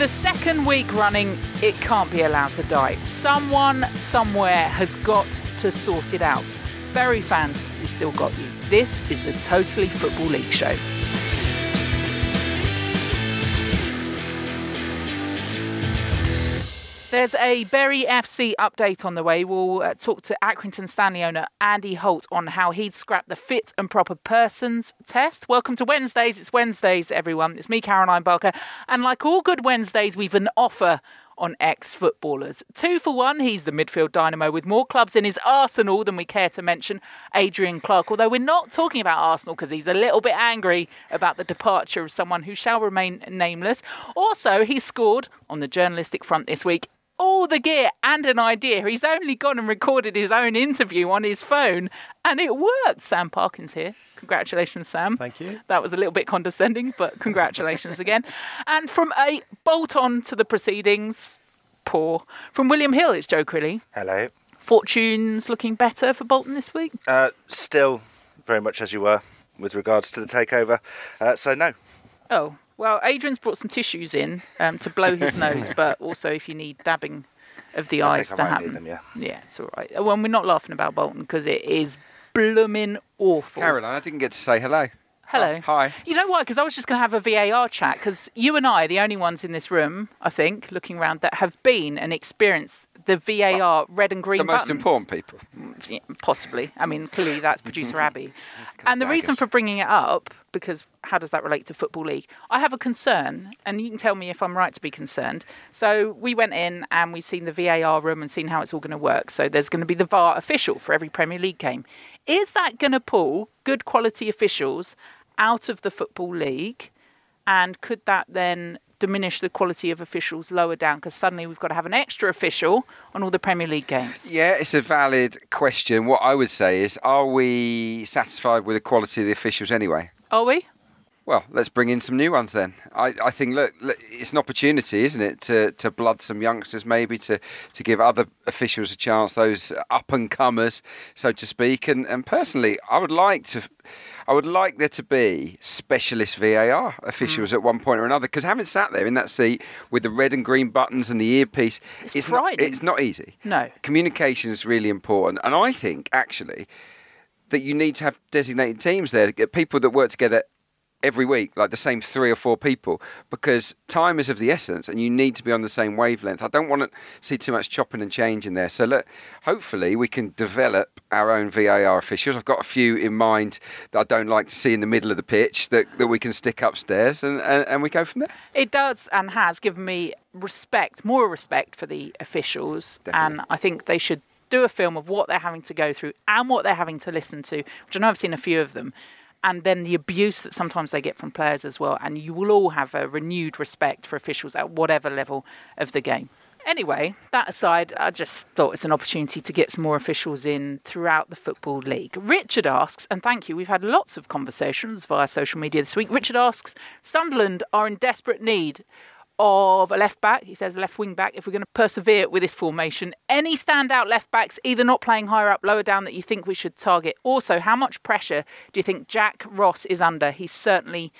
the second week running, it can't be allowed to die. Someone somewhere has got to sort it out. Bury fans, we still got you. This is the Totally Football League show. There's a Bury FC update on the way. We'll uh, talk to Accrington Stanley owner Andy Holt on how he'd scrapped the fit and proper persons test. Welcome to Wednesdays. It's Wednesdays, everyone. It's me, Caroline Barker. And like all good Wednesdays, we've an offer on ex footballers. Two for one, he's the midfield dynamo with more clubs in his arsenal than we care to mention, Adrian Clarke. Although we're not talking about Arsenal because he's a little bit angry about the departure of someone who shall remain nameless. Also, he scored on the journalistic front this week all the gear and an idea. He's only gone and recorded his own interview on his phone, and it worked. Sam Parkins here. Congratulations, Sam. Thank you. That was a little bit condescending, but congratulations again. And from a bolt on to the proceedings, poor. From William Hill, it's Joe Crilly. Hello. Fortunes looking better for Bolton this week? Uh, still very much as you were with regards to the takeover. Uh, so, no. Oh, well, Adrian's brought some tissues in um, to blow his nose, but also if you need dabbing of the I eyes think to I might happen. need them, yeah. Yeah, it's all right. Well, we're not laughing about Bolton because it is blooming awful. Caroline, I didn't get to say hello. Hello. Oh, hi. You know why? Because I was just going to have a VAR chat because you and I are the only ones in this room, I think, looking around, that have been and experienced the VAR red and green The most important people. Mm, yeah, possibly. I mean, clearly that's producer Abby. And the reason for bringing it up, because how does that relate to Football League? I have a concern, and you can tell me if I'm right to be concerned. So we went in and we've seen the VAR room and seen how it's all going to work. So there's going to be the VAR official for every Premier League game. Is that going to pull good quality officials out of the Football League? And could that then diminish the quality of officials lower down? Because suddenly we've got to have an extra official on all the Premier League games. Yeah, it's a valid question. What I would say is, are we satisfied with the quality of the officials anyway? Are we? Well, let's bring in some new ones then. I, I think look, look, it's an opportunity, isn't it, to, to blood some youngsters, maybe to, to give other officials a chance, those up and comers, so to speak. And, and personally, I would like to, I would like there to be specialist VAR officials mm. at one point or another, because having sat there in that seat with the red and green buttons and the earpiece, It's not, frightening. it's not easy. No. communication is really important, and I think actually that you need to have designated teams there, get people that work together every week, like the same three or four people, because time is of the essence, and you need to be on the same wavelength. I don't want to see too much chopping and changing there. So look, hopefully we can develop our own VAR officials. I've got a few in mind that I don't like to see in the middle of the pitch that, that we can stick upstairs, and, and, and we go from there. It does and has given me respect, more respect for the officials, and I think they should do a film of what they're having to go through and what they're having to listen to, which I know I've seen a few of them, and then the abuse that sometimes they get from players as well. And you will all have a renewed respect for officials at whatever level of the game. Anyway, that aside, I just thought it's an opportunity to get some more officials in throughout the Football League. Richard asks, and thank you, we've had lots of conversations via social media this week. Richard asks, Sunderland are in desperate need of a left back. He says left wing back. If we're going to persevere with this formation, any standout left backs, either not playing higher up, lower down, that you think we should target. Also, how much pressure do you think Jack Ross is under? He's certainly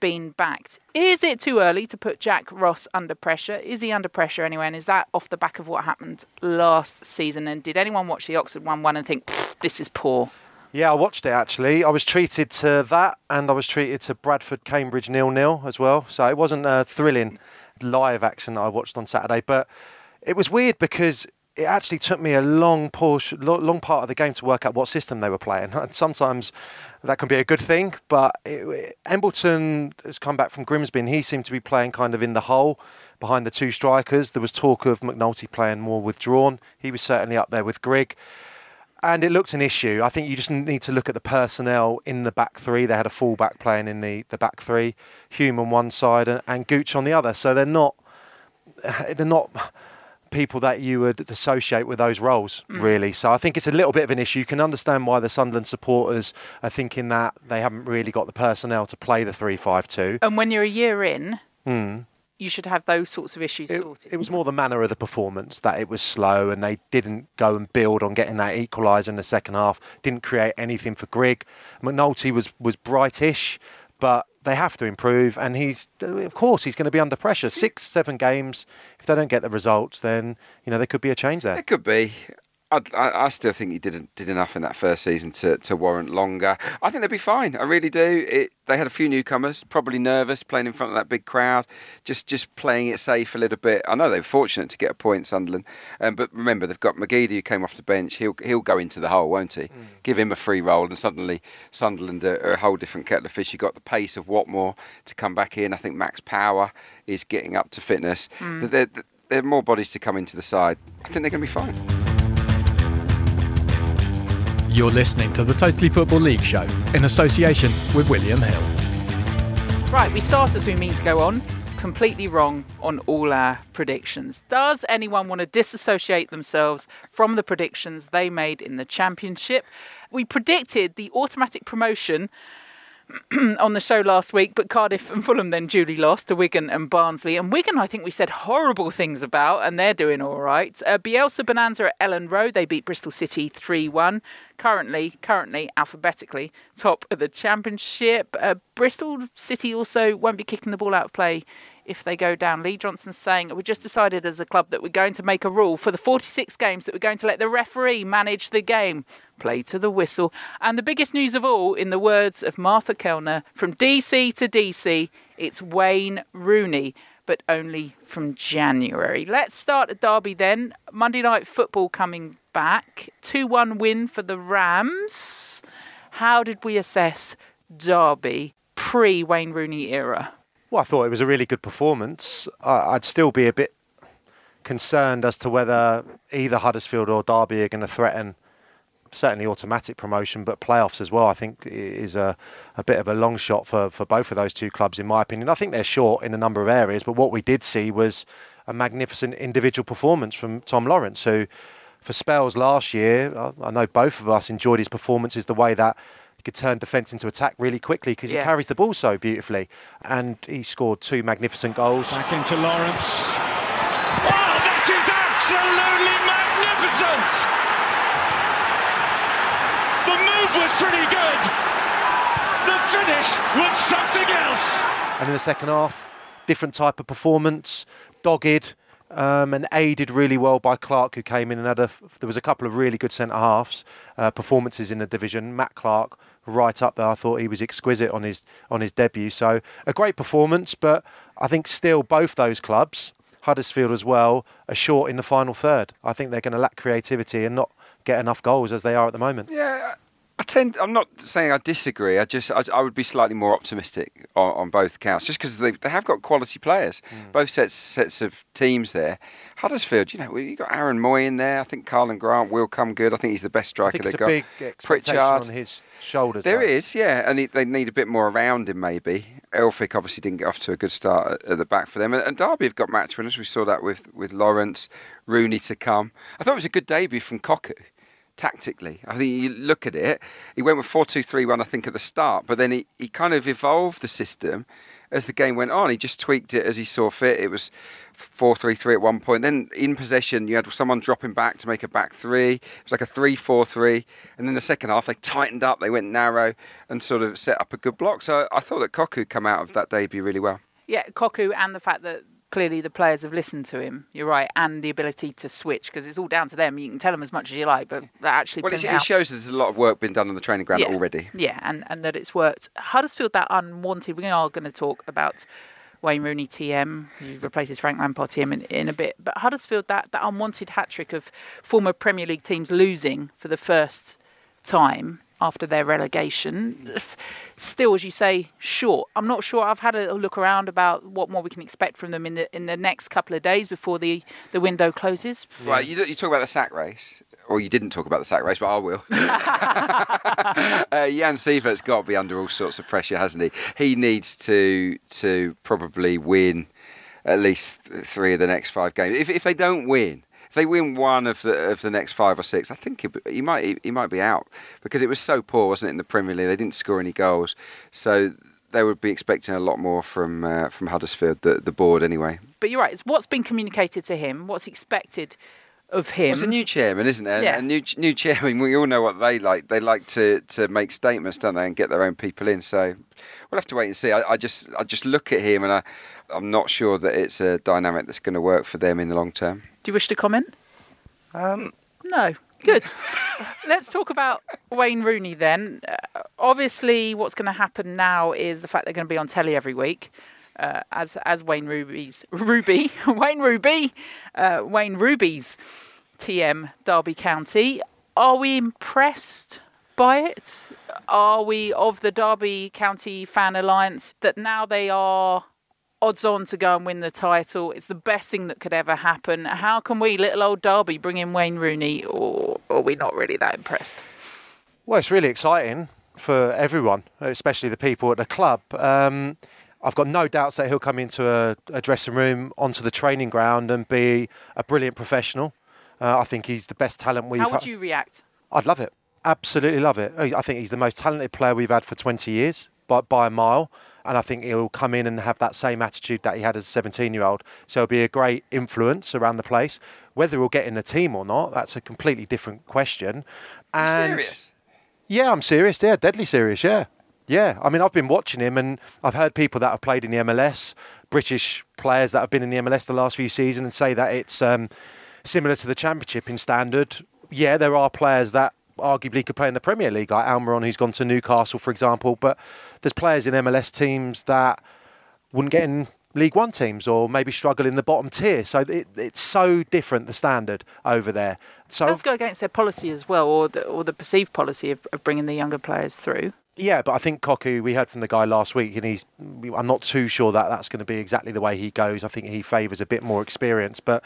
been backed. Is it too early to put Jack Ross under pressure? Is he under pressure anyway? And is that off the back of what happened last season? And did anyone watch the Oxford 1 1 and think, this is poor? Yeah, I watched it actually. I was treated to that, and I was treated to Bradford Cambridge nil nil as well. So it wasn't a thrilling live action that I watched on Saturday, but it was weird because it actually took me a long portion, long part of the game to work out what system they were playing. And sometimes that can be a good thing, but it, Embleton has come back from Grimsby, and he seemed to be playing kind of in the hole behind the two strikers. There was talk of McNulty playing more withdrawn. He was certainly up there with Grigg and it looked an issue. I think you just need to look at the personnel in the back three. They had a full back playing in the, the back three, Hume on one side and, and Gooch on the other. So they're not they're not people that you would associate with those roles, mm. really. So I think it's a little bit of an issue. You can understand why the Sunderland supporters are thinking that they haven't really got the personnel to play the three-five-two. And when you're a year in, mm. You should have those sorts of issues It, sorted. it was more the manner of the performance that it was slow and they didn't go and build on getting that equaliser in the second half. Didn't create anything for Grigg. McNulty was was brightish, but they have to improve, and he's of course he's going to be under pressure. Six, seven games. If they don't get the results, then you know there could be a change there. It could be. I'd, I, I still think he did did enough in that first season to, to warrant longer. I think they'd be fine. I really do. It, they had a few newcomers, probably nervous playing in front of that big crowd, just just playing it safe a little bit. I know they were fortunate to get a point, Sunderland, um, but remember they've got McGeady who came off the bench. He'll he'll go into the hole, won't he? Mm. Give him a free roll, and suddenly Sunderland are, are a whole different kettle of fish. You've got the pace of Watmore to come back in. I think Max Power is getting up to fitness. Mm. There, there are more bodies to come into the side. I think they're going to be fine. You're listening to the Totally Football League show in association with William Hill. Right, we start as we mean to go on. Completely wrong on all our predictions. Does anyone want to disassociate themselves from the predictions they made in the championship? We predicted the automatic promotion on the show last week, but Cardiff and Fulham then duly lost to Wigan and Barnsley. And Wigan, I think we said horrible things about, and they're doing all right. Uh, Bielsa Bonanza at Elland Road, they beat Bristol City 3 1. Currently, currently, alphabetically, top of the championship. Uh, Bristol City also won't be kicking the ball out of play if they go down. Lee Johnson's saying we just decided as a club that we're going to make a rule for the 46 games that we're going to let the referee manage the game. Play to the whistle. And the biggest news of all, in the words of Martha Kelner, from DC to DC, it's Wayne Rooney, but only from January. Let's start at Derby then. Monday night football coming back. 2 1 win for the Rams. How did we assess Derby pre Wayne Rooney era? Well, I thought it was a really good performance. I'd still be a bit concerned as to whether either Huddersfield or Derby are going to threaten certainly automatic promotion, but playoffs as well. I think is a, a bit of a long shot for, for both of those two clubs, in my opinion. I think they're short in a number of areas, but what we did see was a magnificent individual performance from Tom Lawrence, who for spells last year, I know both of us enjoyed his performances, the way that he could turn defence into attack really quickly because yeah. he carries the ball so beautifully. And he scored two magnificent goals. Back into Lawrence. Oh, that is absolutely magnificent! The move was pretty good. The finish was something else. And in the second half, different type of performance, dogged. Um, and aided really well by Clark, who came in and had a. There was a couple of really good centre halves uh, performances in the division. Matt Clarke right up there. I thought he was exquisite on his on his debut. So a great performance, but I think still both those clubs, Huddersfield as well, are short in the final third. I think they're going to lack creativity and not get enough goals as they are at the moment. Yeah, I tend. I'm not saying I disagree. I just I, I would be slightly more optimistic on, on both counts, just because they, they have got quality players. Mm. Both sets sets of teams there. Huddersfield, you know, you got Aaron Mooy in there. I think Karlan Grant will come good. I think he's the best striker they've got. Big Pritchard on his shoulders. There though. is, yeah, and he, they need a bit more around him maybe. Elphick obviously didn't get off to a good start at, at the back for them, and, and Derby have got match winners. We saw that with with Lawrence, Rooney to come. I thought it was a good debut from Cocu tactically. I think you look at it, he went with 4 2 3 1, I think, at the start, but then he, he kind of evolved the system as the game went on. He just tweaked it as he saw fit. It was 4 3 3 at one point. Then in possession, you had someone dropping back to make a back three. It was like a 3 4 3. And then the second half, they tightened up, they went narrow and sort of set up a good block. So I thought that Cocu come out of that debut really well. Yeah, Cocu and the fact that clearly the players have listened to him. You're right, and the ability to switch because it's all down to them. You can tell them as much as you like, but that actually well, it, it shows there's a lot of work been done on the training ground yeah. already. Yeah, and and that it's worked. Huddersfield that unwanted. We are going to talk about. Wayne Rooney TM, who replaces Frank Lampard TM in, in a bit. But Huddersfield, that, that unwanted hat trick of former Premier League teams losing for the first time after their relegation. Still, as you say, short. I'm not sure. I've had a look around about what more we can expect from them in the in the next couple of days before the, the window closes. Right, you, you talk about the sack race. Or you didn't talk about the sack race, but I will. uh, Jan Siewert's got to be under all sorts of pressure, hasn't he? He needs to to probably win at least three of the next five games. If if they don't win, if they win one of the of the next five or six, I think he, he might he, might be out because it was so poor, wasn't it, in the Premier League? They didn't score any goals, so they would be expecting a lot more from uh, from Huddersfield, the the board anyway. But you're right. It's what's been communicated to him, what's expected of him. It's a new chairman, isn't it? Yeah. A new new chairman. We all know what they like. They like to, to make statements, don't they, and get their own people in. So we'll have to wait and see. I, I just I just look at him, and I I'm not sure that it's a dynamic that's going to work for them in the long term. Do you wish to comment? Um, No. Good. Let's talk about Wayne Rooney then. Uh, obviously, what's going to happen now is the fact they're going to be on telly every week. Uh, as as Wayne Ruby's Ruby Wayne Ruby uh, Wayne Ruby's TM Derby County. Are we impressed by it? Are we of the Derby County Fan Alliance that now they are odds on to go and win the title. It's the best thing that could ever happen. How can we, little old Derby, bring in Wayne Rooney, or, or are we not really that impressed? Well, it's really exciting for everyone, especially the people at the club. Um, I've got no doubts that he'll come into a, a, dressing room, onto the training ground, and be a brilliant professional. Uh, I think he's the best talent we've. How would you react? I'd love it. Absolutely love it. I think he's the most talented player we've had for 20 years by, by a mile. And I think he'll come in and have that same attitude that he had as a 17 year old. So he'll be a great influence around the place. Whether he'll get in the team or not, that's a completely different question. And serious? Yeah, I'm serious. Yeah, deadly serious. Yeah. Yeah, I mean, I've been watching him, and I've heard people that have played in the MLS, British players that have been in the MLS the last few seasons, and say that it's um, similar to the Championship in standard. Yeah, there are players that arguably could play in the Premier League, like Almiron, who's gone to Newcastle, for example. But there's players in MLS teams that wouldn't get in League One teams or maybe struggle in the bottom tier. So it, it's so different the standard over there. So it does go against their policy as well, or the, or the perceived policy of, of bringing the younger players through. Yeah, but I think Cocu, we heard from the guy last week, and he's. I'm not too sure that that's going to be exactly the way he goes. I think he favours a bit more experience, but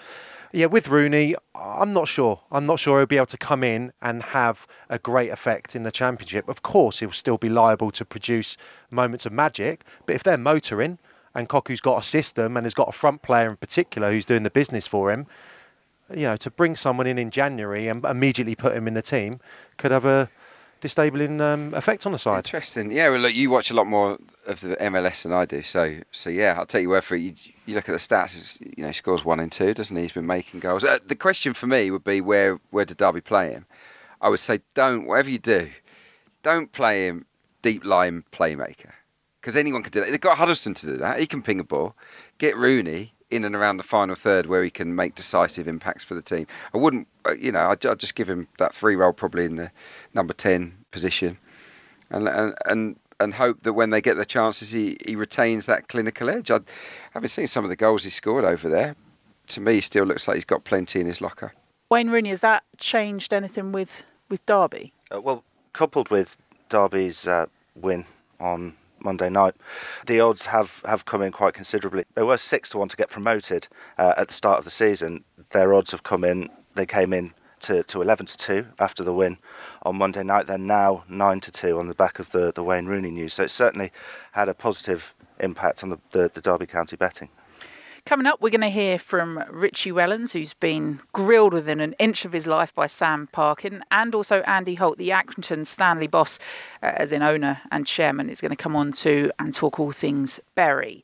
yeah, with Rooney, I'm not sure. I'm not sure he'll be able to come in and have a great effect in the championship. Of course, he'll still be liable to produce moments of magic, but if they're motoring and Cocu's got a system and has got a front player in particular who's doing the business for him, you know, to bring someone in in January and immediately put him in the team could have a disabling um, effect on the side. Interesting. Yeah, well, look, you watch a lot more of the MLS than I do, so so yeah, I'll take you word for it. You, you look at the stats, you know, he scores one and two, doesn't he? He's been making goals. Uh, the question for me would be where where did Derby play him? I would say don't whatever you do, don't play him deep line playmaker because anyone can do that. They've got Huddlestone to do that. He can ping a ball. Get Rooney in and around the final third where he can make decisive impacts for the team. I wouldn't, uh, you know, I'd, I'd just give him that free role probably in the number ten position, and and and and hope that when they get the chances, he, he retains that clinical edge. I haven't seen some of the goals he scored over there. To me, he still looks like he's got plenty in his locker. Wayne Rooney, has that changed anything with, with Derby? Uh, well, coupled with Derby's uh, win on Monday night, the odds have, have come in quite considerably. They were six to one to get promoted uh, at the start of the season. Their odds have come in. They came in to, to 11 to 2 after the win on Monday night. They're now 9 to 2 on the back of the, the Wayne Rooney news. So it certainly had a positive impact on the, the, the Derby County betting. Coming up, we're going to hear from Richie Wellens, who's been grilled within an inch of his life by Sam Parkin, and also Andy Holt, the Accrington Stanley boss, uh, as in owner and chairman, is going to come on to and talk all things Bury.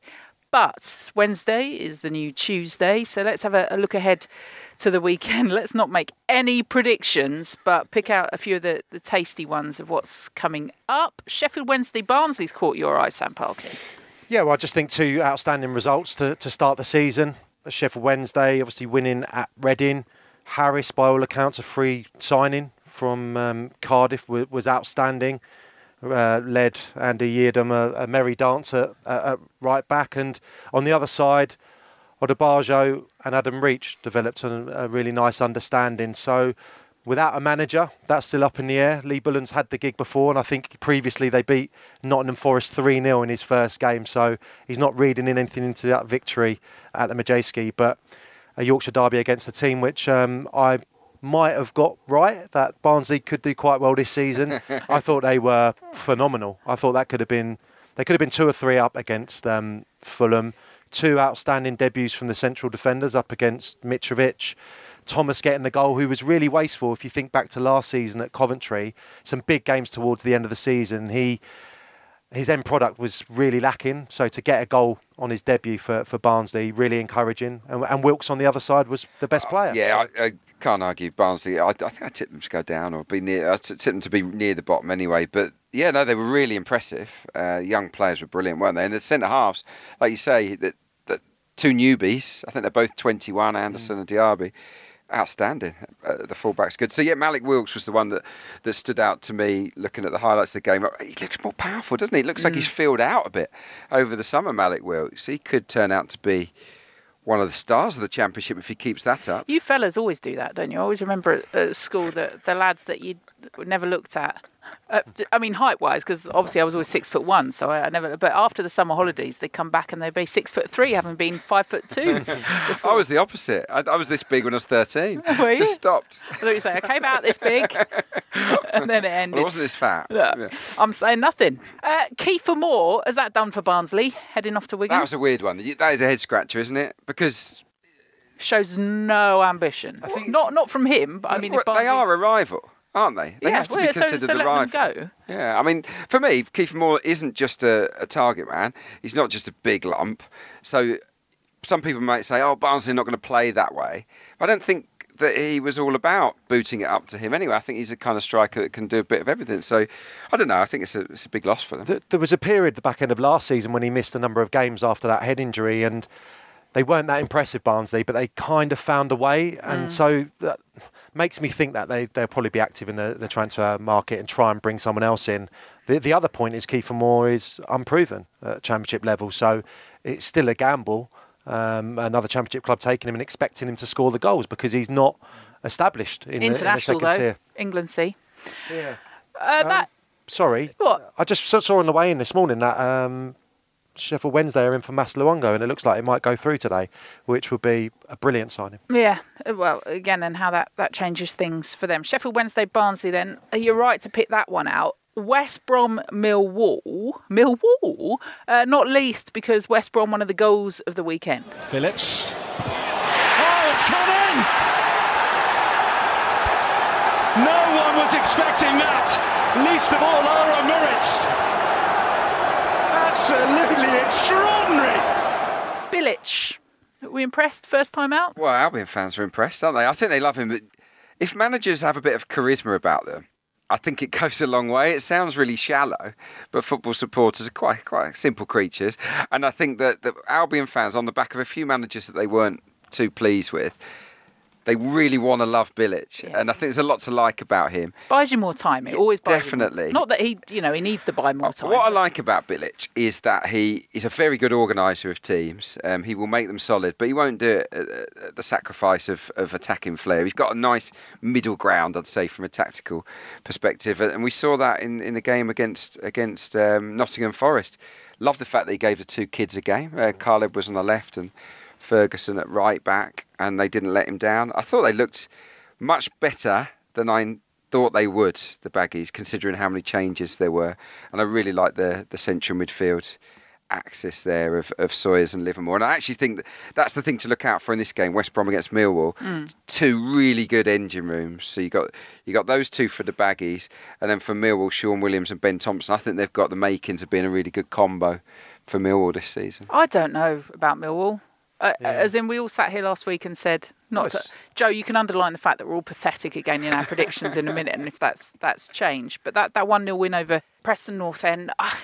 But Wednesday is the new Tuesday, so let's have a, a, look ahead to the weekend. Let's not make any predictions, but pick out a few of the, the tasty ones of what's coming up. Sheffield Wednesday Barnsley's caught your eye, Sam Parkin. Yeah, well, I just think two outstanding results to, to start the season. Sheffield Wednesday, obviously winning at Reading. Harris, by all accounts, a free signing from um, Cardiff was, was outstanding uh, led Andy Yiadom a, a merry dance at, at, right back, and on the other side, Odubajo and Adam Reach developed a, a, really nice understanding. So, without a manager, that's still up in the air. Lee Bullen's had the gig before, and I think previously they beat Nottingham Forest 3 0 in his first game, so he's not reading in anything into that victory at the Madejski. But a Yorkshire derby against a team which um, I might have got right that Barnsley could do quite well this season. I thought they were phenomenal. I thought that could have been they could have been two or three up against um, Fulham. Two outstanding debuts from the central defenders up against Mitrovic. Thomas getting the goal, who was really wasteful. If you think back to last season at Coventry, some big games towards the end of the season, he his end product was really lacking. So to get a goal on his debut for, for Barnsley, really encouraging. And, and Wilks on the other side was the best player. Yeah, I, I can't argue Barnsley. I, I think I tipped them to go down or be near. I tipped them to be near the bottom anyway. But yeah, no, they were really impressive. Uh, young players were brilliant, weren't they? And the centre halves, like you say, that two newbies. I think they're both 21, Andersen and Diaby. Outstanding. Uh, the fullback's good. So yeah, Mallik Wilks was the one that, that stood out to me looking at the highlights of the game. He looks more powerful, doesn't he? It looks like he's filled out a bit over the summer. Mallik Wilks. He could turn out to be one of the stars of the championship if he keeps that up. You fellas always do that, don't you? I always remember at, at school that the lads that you never looked at. Uh, I mean, height wise, because obviously I was always six foot one, so I, I never. But after the summer holidays, they come back and they'd be six foot three, having been five foot two. I was the opposite. I, I was this big when I was 13. Were you? Just stopped. I thought you say I came out this big, and then it ended. Well, I wasn't this fat. Yeah. Yeah. I'm saying nothing. Uh, Kiefer Moore, has that done for Barnsley? Heading off to Wigan? That was a weird one. That is a head scratcher, isn't it? Because Shows no ambition. I think- not not from him, but I mean, if they Barnsley- are a rival, aren't they? They Yeah, have to well, be considered so a let rival. them go. Yeah, I mean, for me, Keith Moore isn't just a, a target man. He's not just a big lump. So some people might say, "Oh, Barnsley are not going to play that way." But I don't think that he was all about booting it up to him anyway. I think he's the kind of striker that can do a bit of everything. So I don't know. I think it's a it's a big loss for them. There was a period at the back end of last season when he missed a number of games after that head injury, and they weren't that impressive, Barnsley, but they kind of found a way, and mm. so that makes me think that they they'll probably be active in the, the transfer market and try and bring someone else in. The the other point is Kiefer Moore is unproven at championship level, so it's still a gamble. Um, another championship club taking him and expecting him to score the goals because he's not established in, the, in the international second though, tier. England C. Yeah. Uh, that Sorry. What? I just saw- saw on the way in this morning that um, Sheffield Wednesday are in for Mas Luongo, and it looks like it might go through today, which would be a brilliant signing. Yeah, uh, well, again, and how that, that changes things for them. Sheffield Wednesday, Barnsley, then, uh, you're right to pick that one out. West Brom, Millwall, Millwall, uh, not least because West Brom, one of the goals of the weekend. Phillips. Oh, it's come in! No one was expecting that, least of all Ara Muric. Absolutely extraordinary! Bilic, were we impressed first time out? Well, Albion fans are impressed, aren't they? I think they love him. But if managers have a bit of charisma about them, I think it goes a long way. It sounds really shallow, but football supporters are quite quite simple creatures, and I think that the Albion fans, on the back of a few managers that they weren't too pleased with, they really want to love Bilic, Yeah. and I think there's a lot to like about him. Buys you more time. It always buys you more Definitely. Not that he, you know, he needs to buy more time. What I like about Bilic is that he is a very good organiser of teams. Um, he will make them solid, but he won't do it at, at the sacrifice of, of attacking flair. He's got a nice middle ground, I'd say, from a tactical perspective, and we saw that in, in the game against against um, Nottingham Forest. Love the fact that he gave the two kids a game. Uh, Caleb was on the left and Ferguson at right back, and they didn't let him down. I thought they looked much better than I thought they would, the Baggies, considering how many changes there were. And I really like the, the central midfield axis there of, of Sawyers and Livermore. And I actually think that that's the thing to look out for in this game, West Brom against Millwall. Hmm. Two really good engine rooms. So you got you got those two for the Baggies, and then for Millwall, Shaun Williams and Ben Thompson. I think they've got the makings of being a really good combo for Millwall this season. I don't know about Millwall. Uh, As in, we all sat here last week and said, not to, Joe. You can underline the fact that we're all pathetic again in our predictions in a minute, and if that's that's changed. But that that one 0 win over Preston North End. ah,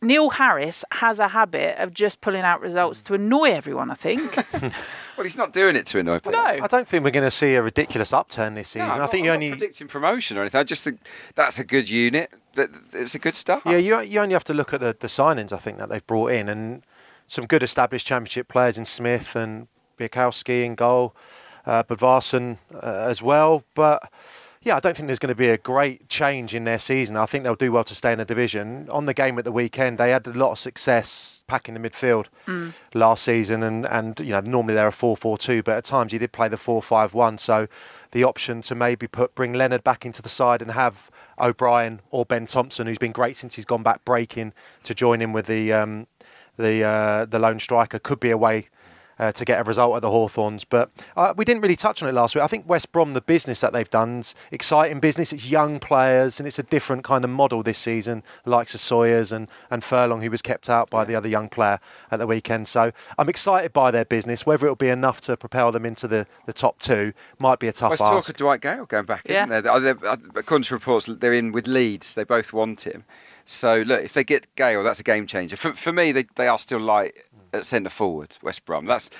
Neil Harris has a habit of just pulling out results to annoy everyone. I think. Well, he's not doing it to annoy people. no, I don't think we're going to see a ridiculous upturn this season. No, I'm I not- think I'm you not only predicting promotion or anything. I just think that's a good unit. That it's a good start. yeah you you only have to look at the, the signings I think that they've brought in and some good established championship players in Smith and Bialkowski in goal, uh, Bodvarsson uh, as well. But yeah, I don't think there's going to be a great change in their season. I think they'll do well to stay in the division. On the game at the weekend, they had a lot of success packing the midfield last season, and, and you know normally they're a 4-4-2, but at times he did play the 4-5-1. So the option to maybe put bring Leonard back into the side and have O'Brien or Ben Thompson, who's been great since he's gone back breaking, to join in with the um, the uh, the lone striker could be a way uh, to get a result at the Hawthorns. But uh, we didn't really touch on it last week. I think West Brom, the business that they've done, is exciting business. It's young players and it's a different kind of model this season, the likes of Sawyers and, and Furlong, who was kept out by the other young player at the weekend. So I'm excited by their business. Whether it'll be enough to propel them into the, the top two might be a tough Well, ask. talk of Dwight Gayle going back, isn't there? They're- they're- According to reports, they're in with Leeds. They both want him. So look, if they get Gayle, that's a game changer. For, for me, they, they are still light at centre forward. West Brom. That's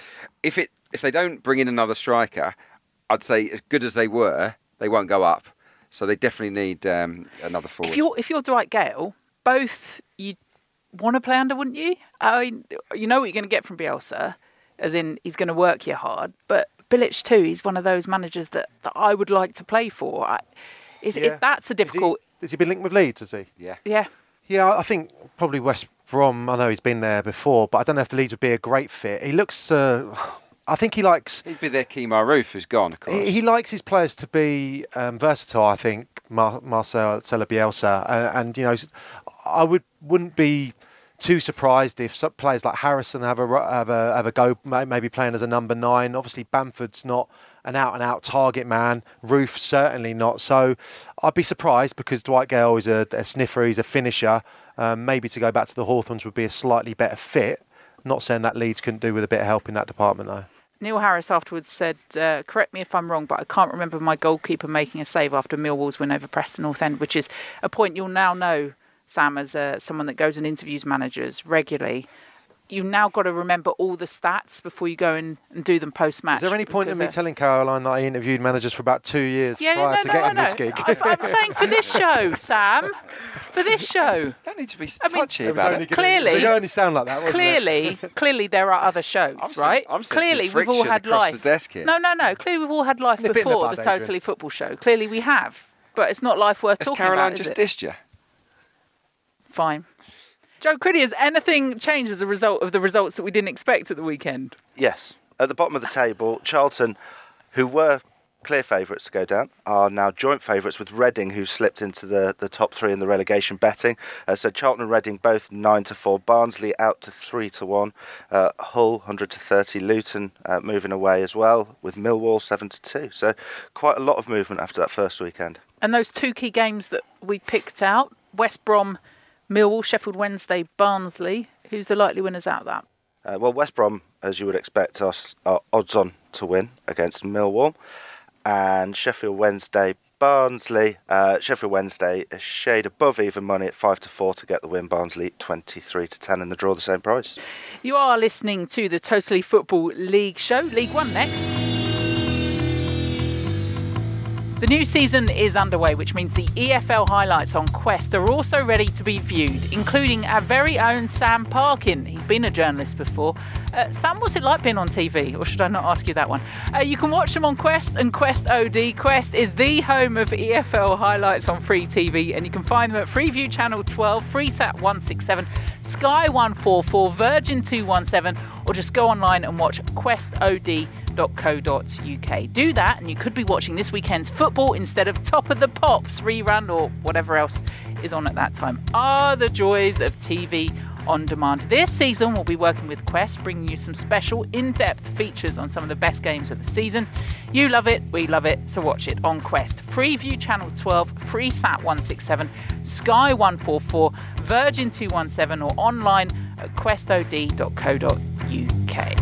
if it if they don't bring in another striker, I'd say as good as they were, they won't go up. So they definitely need um, another forward. If you're if you're Dwight Gayle, both you want to play under, wouldn't you? I mean, you know what you're going to get from Bielsa, as in he's going to work you hard. But Bilic too, he's one of those managers that, that I would like to play for. I, is Yeah. it, that's a Is he- difficult. Has he been linked with Leeds? Has he? yeah. Yeah, Yeah, I think probably West Brom. I know he's been there before, but I don't know if the Leeds would be a great fit. He looks. Uh, I think he likes. He'd be their Kemar Roofe, who's gone, of course. He, he likes his players to be um, versatile. I think Mar- Marcel Sella Bielsa, uh, and you know, I would wouldn't be too surprised if some players like Harrison have a have a have a go, maybe playing as a number nine. Obviously, Bamford's not an out and out target man. Roofe certainly not. So, I'd be surprised because Dwight Gayle is a, a sniffer. He's a finisher. Um, maybe to go back to the Hawthorns would be a slightly better fit. Not saying that Leeds couldn't do with a bit of help in that department though. Neil Harris afterwards said, uh, "Correct me if I'm wrong, but I can't remember my goalkeeper making a save after Millwall's win over Preston North End, which is a point you'll now know, Sam, as uh, someone that goes and interviews managers regularly. You've now got to remember all the stats before you go and, and do them post match. Is there any point in me uh, telling Caroline that I interviewed managers for about two years Yeah, prior no, to no, getting I this gig? I, I'm saying for this show, Sam, for this show. don't need to be I mean- touchy It was about only it. gonna- Clearly- They only sound like that, wasn't it? Clearly, clearly there are other shows, I'm sen- right? I'm clearly, we've all had across the life. desk here. No, no, no. Clearly, we've all had life Nip it in the before the Adrian. Totally Football Show. Clearly, we have, but it's not life worth Has talking Caroline about. is just it? dissed you? Fine. Joe Crilly, has anything changed as a result of the results that we didn't expect at the weekend? Yes. At the bottom of the table, Charlton, who were clear favourites to go down, are now joint favourites with Reading, who slipped into the, the top three in the relegation betting. Uh, so Charlton and Reading both nine to four. Barnsley out to three to one. Uh, Hull hundred to thirty. Luton uh, moving away as well with Millwall seven to two. So quite a lot of movement after that first weekend. And those two key games that we picked out West Brom, Millwall, Sheffield Wednesday, Barnsley. Who's the likely winners out of that? Uh, well, West Brom, as you would expect, are, are odds on to win against Millwall. And Sheffield Wednesday, Barnsley. Uh, Sheffield Wednesday, a shade above even money at 5 to 4 to get the win. Barnsley 23 to 10 in the draw, the same price. You are listening to the Totally Football League show. League One next. The new season is underway, which means the EFL highlights on Quest are also ready to be viewed, including our very own Sam Parkin. He's been a journalist before. Uh, Sam, what's it like being on TV? Or should I not ask you that one? Uh, you can watch them on Quest and Quest OD. Quest is the home of EFL highlights on free TV, and you can find them at Freeview Channel 12, FreeSat 167, Sky 144, Virgin 217, or just go online and watch Quest OD www.co.uk. Do that, and you could be watching this weekend's football instead of Top of the Pops rerun or whatever else is on at that time. Are the joys of TV on demand. This season, we'll be working with Quest, bringing you some special, in depth features on some of the best games of the season. You love it, we love it, so watch it on Quest. Freeview Channel 12, FreeSat 167, Sky 144, Virgin 217, or online at questod.co.uk.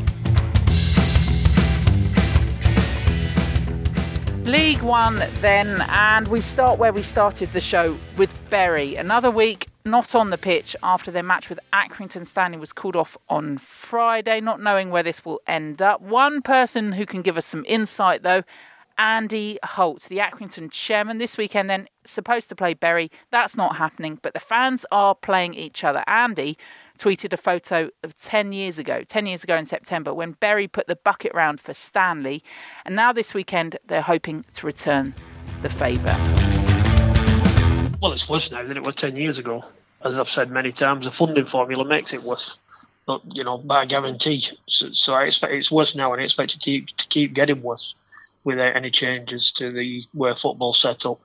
League One then, and we start where we started the show with Bury. Another week not on the pitch after their match with Accrington Stanley was called off on Friday, not knowing where this will end up. One person who can give us some insight though. Andy Holt, the Accrington chairman, this weekend then supposed to play Bury. That's not happening, but the fans are playing each other. Andy tweeted a photo of 10 years ago, 10 years ago in September, when Bury put the bucket round for Stanley. And now this weekend, they're hoping to return the favour. Well, it's worse now than it was 10 years ago. As I've said many times, the funding formula makes it worse. Not, you know, by guarantee. So, so I expect it's worse now, and I expect it to keep, to keep getting worse without any changes to the where football's set up.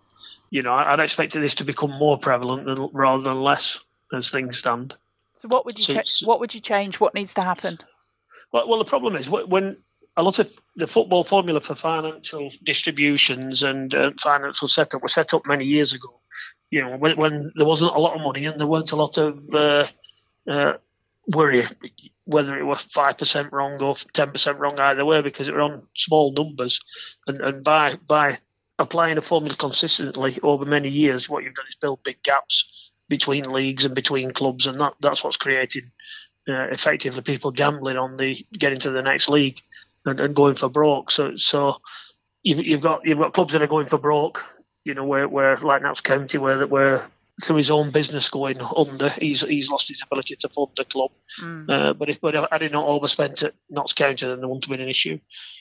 You know, I'd expect this to become more prevalent than, rather than less as things stand. So what would you So cha- what would you change? What needs to happen? Well, well, the problem is when a lot of the football formula for financial distributions and uh, financial setup was set up many years ago. You know, when, when, there wasn't a lot of money and there weren't a lot of uh, uh, worry whether it was five percent wrong or ten percent wrong either way because it were on small numbers, and, and by by applying a formula consistently over many years, what you've done is build big gaps between leagues and between clubs, and that that's what's creating uh, effectively people gambling on the getting to the next league and, and going for broke. So so you've, you've got you've got clubs that are going for broke. You know where where like Notts County where that where through his own business going under, he's he's lost his ability to fund the club. Mm. Uh, but if but had he not overspent at Notts County, then there wouldn't have been an issue.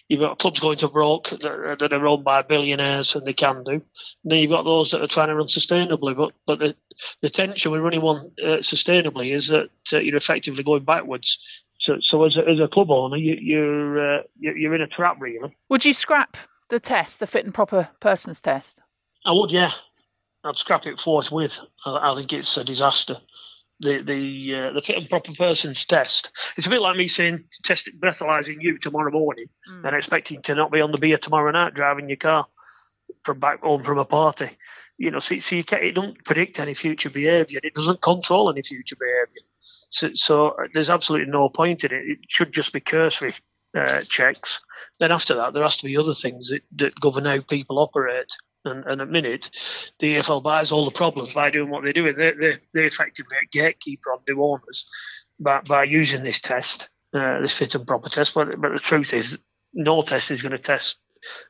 You've got clubs going to broke that, that, are run by billionaires, and they can do. And then you've got those that are trying to run sustainably. But but the, the tension with running one uh, sustainably is that uh, you're effectively going backwards. So, so as a, as a club owner, you, you're uh, you're in a trap, really. Would you scrap the test, the fit and proper persons test? I would, yeah. I'd scrap it forthwith. I, I think it's a disaster. The the uh, the fit and proper persons test. It's a bit like me saying test breathalyzing you tomorrow morning mm. and expecting to not be on the beer tomorrow night driving your car from back home from a party. You know, see, see, it doesn't predict any future behaviour. It doesn't control any future behaviour. So, so uh, there's absolutely no point in it. It should just be cursory uh, checks. Then after that, there has to be other things that, that govern how people operate. And, and at minute, the EFL buys all the problems by doing what they're doing. They they they effectively a gatekeeper on new owners by by using this test, uh, this fit and proper test. But but the truth is, no test is going to test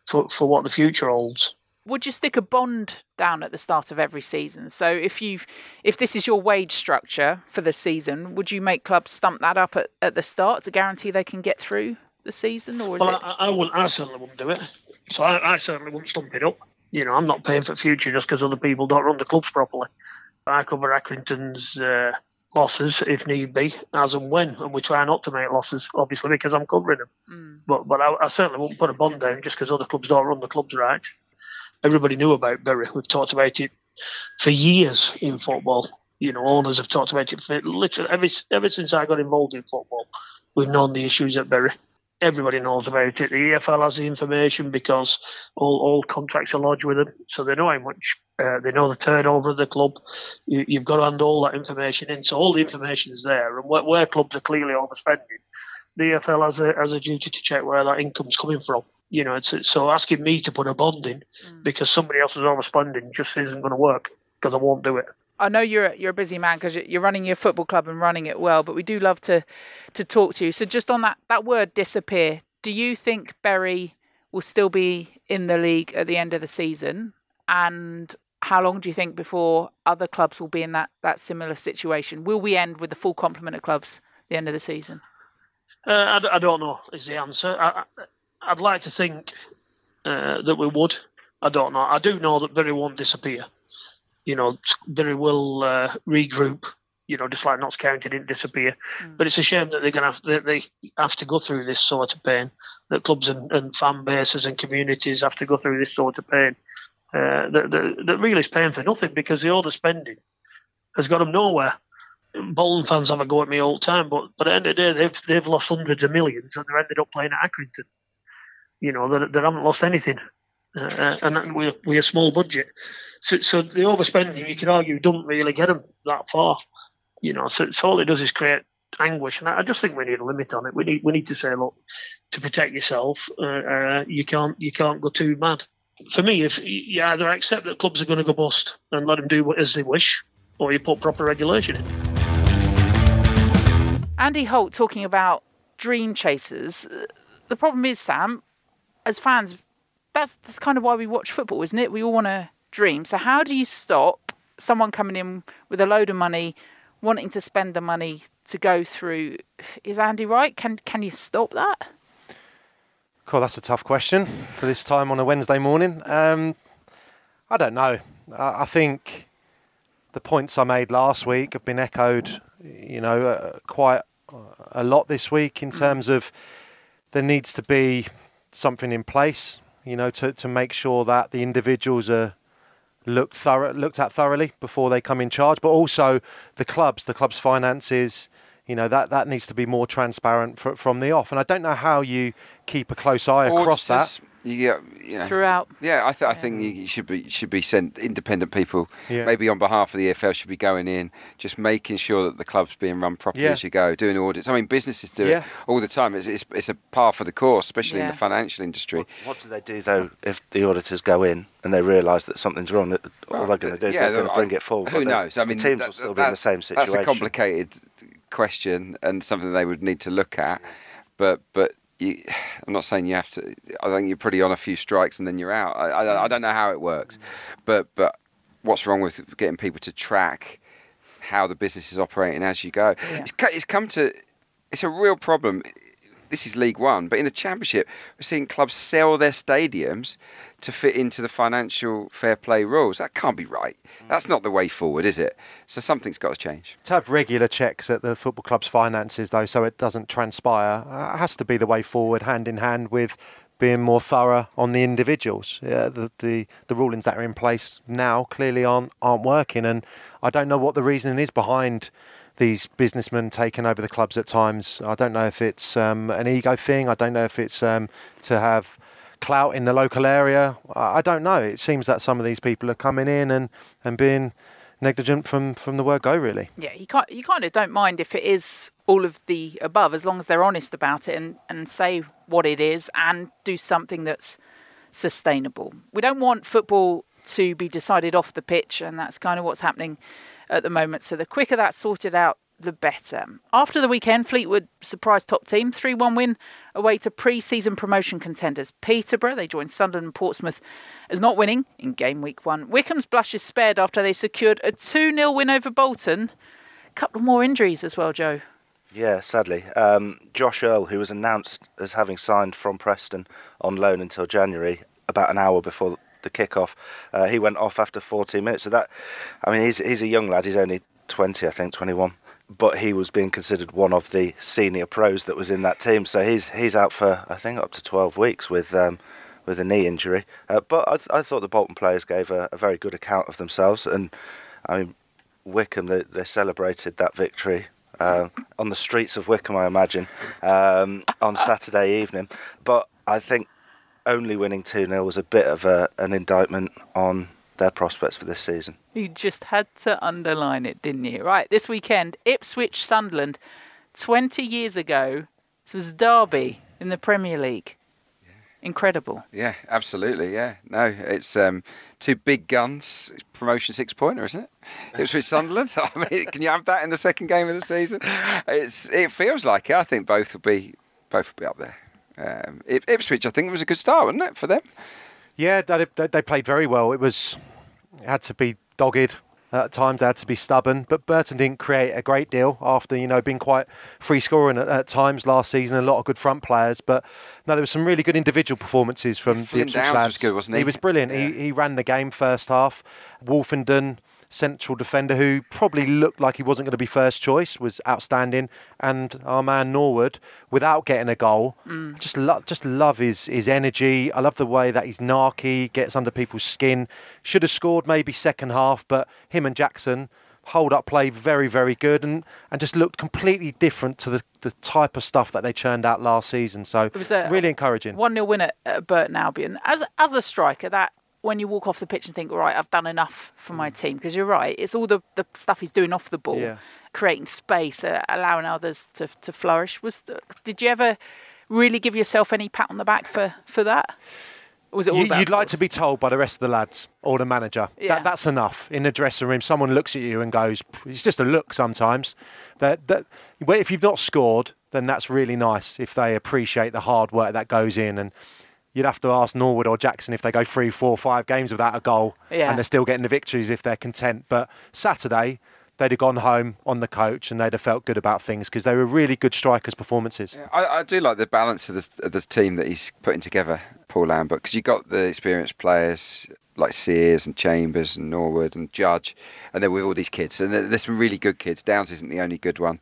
for for what the future holds would you stick a bond down at the start of every season? So if you if this is your wage structure for the season, would you make clubs stump that up at, at the start to guarantee they can get through the season? Or well, it... I, I, wouldn't. I certainly wouldn't do it. So I, I certainly wouldn't stump it up. You know, I'm not paying for future just because other people don't run the clubs properly. I cover Accrington's uh, losses if need be, as and when, and we try not to make losses, obviously, because I'm covering them. Mm. But but I, I, certainly wouldn't put a bond down just because other clubs don't run the clubs right everybody knew about Bury. We've talked about it for years in football. You know, owners have talked about it for literally ever, ever since I got involved in football. We've known the issues at Bury. Everybody knows about it. The EFL has the information because all, all contracts are lodged with them, so they know how much. Uh, they know the turnover of the club. You, have got to hand all that information in, so all the information is there. And where, where clubs are clearly overspending, the EFL has a has a duty to check where that income's coming from you know, so asking me to put a bond in mm. because somebody else is overspending just isn't going to work because I won't do it. I know you're you're a busy man because you're running your football club and running it well, but we do love to to talk to you. So just on that that word disappear, do you think Bury will still be in the league at the end of the season? And how long do you think before other clubs will be in that that similar situation? Will we end with the full complement of clubs at the end of the season? Uh, I, I, don't know. Is the answer? I, I'd like to think uh, that we would. I don't know. I do know that Bury won't disappear. You know, Bury will uh, regroup. You know, just like Notts County didn't disappear. Mm. But it's a shame that they're going to have, they, they have to go through this sort of pain. That clubs and, and fan bases and communities have to go through this sort of pain. Uh, that, that, that really is paying for nothing because the overspending has got them nowhere. Bolton fans have a go at me all the time, but, but at the end of the day, they've, they've lost hundreds of millions and they've ended up playing at Accrington you know, they, they haven't lost anything. Uh, and we're, we're a small budget. So, so the overspending, you could argue, doesn't really get them that far. You know, so, so all it does is create anguish. And I, I just think we need a limit on it. We need we need to say, look, to protect yourself, uh, uh, you can't you can't go too mad. For me, if you either accept that clubs are going to go bust and let them do as they wish, or you put proper regulation in. Andy Holt talking about dream chasers. The problem is, Sam, as fans, that's that's kind of why we watch football, isn't it? We all want to dream. So how do you stop someone coming in with a load of money, wanting to spend the money to go through? Is Andy right? Can can you stop that? Cool, that's a tough question for this time on a Wednesday morning. Um, I don't know. I, I, think the points I made last week have been echoed, you know, uh, quite a lot this week in terms of there needs to be something in place, you know, to, to make sure that the individuals are looked thorough, looked at thoroughly before they come in charge, but also the clubs, the club's finances, You know that that needs to be more transparent fr- from the off, and I don't know how you keep a close eye across that. Get, you know, throughout. Yeah, I, th- I think you you should be should be sent independent people, Yeah. maybe on behalf of the EFL, should be going in, just making sure that the club's being run properly Yeah. as you go, doing audits. I mean, businesses do Yeah. it all the time. It's, it's it's a par for the course, especially in the financial industry. What do they do though if the auditors go in and they realise that something's wrong? That all they're going to do is Yeah, they're going to I- bring it forward. Who knows? I the mean, teams that- will still be in the same situation. That's a complicated question and something they would need to look at. But but you, I'm not saying you have to. I think you're pretty on a few strikes and then you're out. I, I, I don't know how it works, but but what's wrong with getting people to track how the business is operating as you go? Yeah. It's, it's come to. It's a real problem. This is League One, but in the Championship, we're seeing clubs sell their stadiums to fit into the financial fair play rules. That can't be right. That's not the way forward, is it? So something's got to change. To have regular checks at the football club's finances, though, so it doesn't transpire, uh, has to be the way forward, hand in hand with being more thorough on the individuals. Yeah, the, the the rulings that are in place now clearly aren't aren't working, and I don't know what the reasoning is behind these businessmen taking over the clubs at times. I don't know if it's um, an ego thing. I don't know if it's um, to have clout in the local area. I don't know. It seems that some of these people are coming in and, and being negligent from, from the word go, really. Yeah, you can't. You kind of don't mind if it is all of the above, as long as they're honest about it and and say what it is and do something that's sustainable. We don't want football to be decided off the pitch, and that's kind of what's happening at the moment. So the quicker that's sorted out, the better. After the weekend, Fleetwood surprised top team 3 1 win away to pre season promotion contenders Peterborough. They joined Sunderland and Portsmouth as not winning in game week one. Wycombe's blush is spared after they secured a 2 0 win over Bolton. A couple more injuries as well, Joe. Yeah, sadly. Um, Josh Earl, who was announced as having signed from Preston on loan until January, about an hour before the kick-off, uh, he went off after 14 minutes. So that, I mean, he's he's a young lad. He's only 20, I think, 21. But he was being considered one of the senior pros that was in that team. So he's he's out for I think up to 12 weeks with um, with a knee injury. Uh, but I, th- I thought the Bolton players gave a, a very good account of themselves, and I mean, Wycombe they, they celebrated that victory uh, on the streets of Wycombe, I imagine, um, on Saturday evening. But I think only winning 2 0 was a bit of a, an indictment on their prospects for this season. You just had to underline it, didn't you? Right, this weekend, Ipswich Sunderland. 20 years ago, this was Derby in the Premier League. Incredible. Yeah, absolutely. Yeah, no, it's um, two big guns. It's promotion six pointer, isn't it? Ipswich Sunderland. I mean, can you have that in the second game of the season? It's it feels like it. I think both will be both will be up there. Um, Ipswich, I think, was a good start, wasn't it, for them? Yeah, they, they- played very well. It was it had to be dogged at times. They had to be stubborn. But Burton didn't create a great deal after you know being quite free scoring at, at times last season. A lot of good front players, but no, there was some really good individual performances from Yeah, the Ipswich lads. was good, wasn't he? He was brilliant. Yeah. He he ran the game first half. Woolfenden. Central defender who probably looked like he wasn't going to be first choice was outstanding, and our man Norwood, without getting a goal, Mm. just lo- just love his his energy. I love the way that he's narky, gets under people's skin. Should have scored maybe second half, but him and Jackson hold up play very very good and and just looked completely different to the the type of stuff that they churned out last season. So It was a really encouraging. One 0 win at, at Burton Albion. As as a striker, that when you walk off the pitch and think, right, I've done enough for my team, because you're right, it's all the, the stuff he's doing off the ball, Yeah. creating space, uh, allowing others to to flourish. Was did you ever really give yourself any pat on the back for for that? Or was it all You, about you'd like to be told by the rest of the lads or the manager Yeah. that that's enough in the dressing room. Someone looks at you and goes, "It's just a look." Sometimes that that if you've not scored, then that's really nice. If they appreciate the hard work that goes in, and you'd have to ask Norwood or Jackson if they go three, four, five games without a goal, Yeah. and they're still getting the victories if they're content. But Saturday. They'd have gone home on the coach and they'd have felt good about things because they were really good strikers' performances. Yeah, I, I do like the balance of the, of the team that he's putting together, Paul Lambert, because you've got the experienced players like Sears and Chambers and Norwood and Judge, and then with all these kids, and there's some really good kids. Downes isn't the only good one.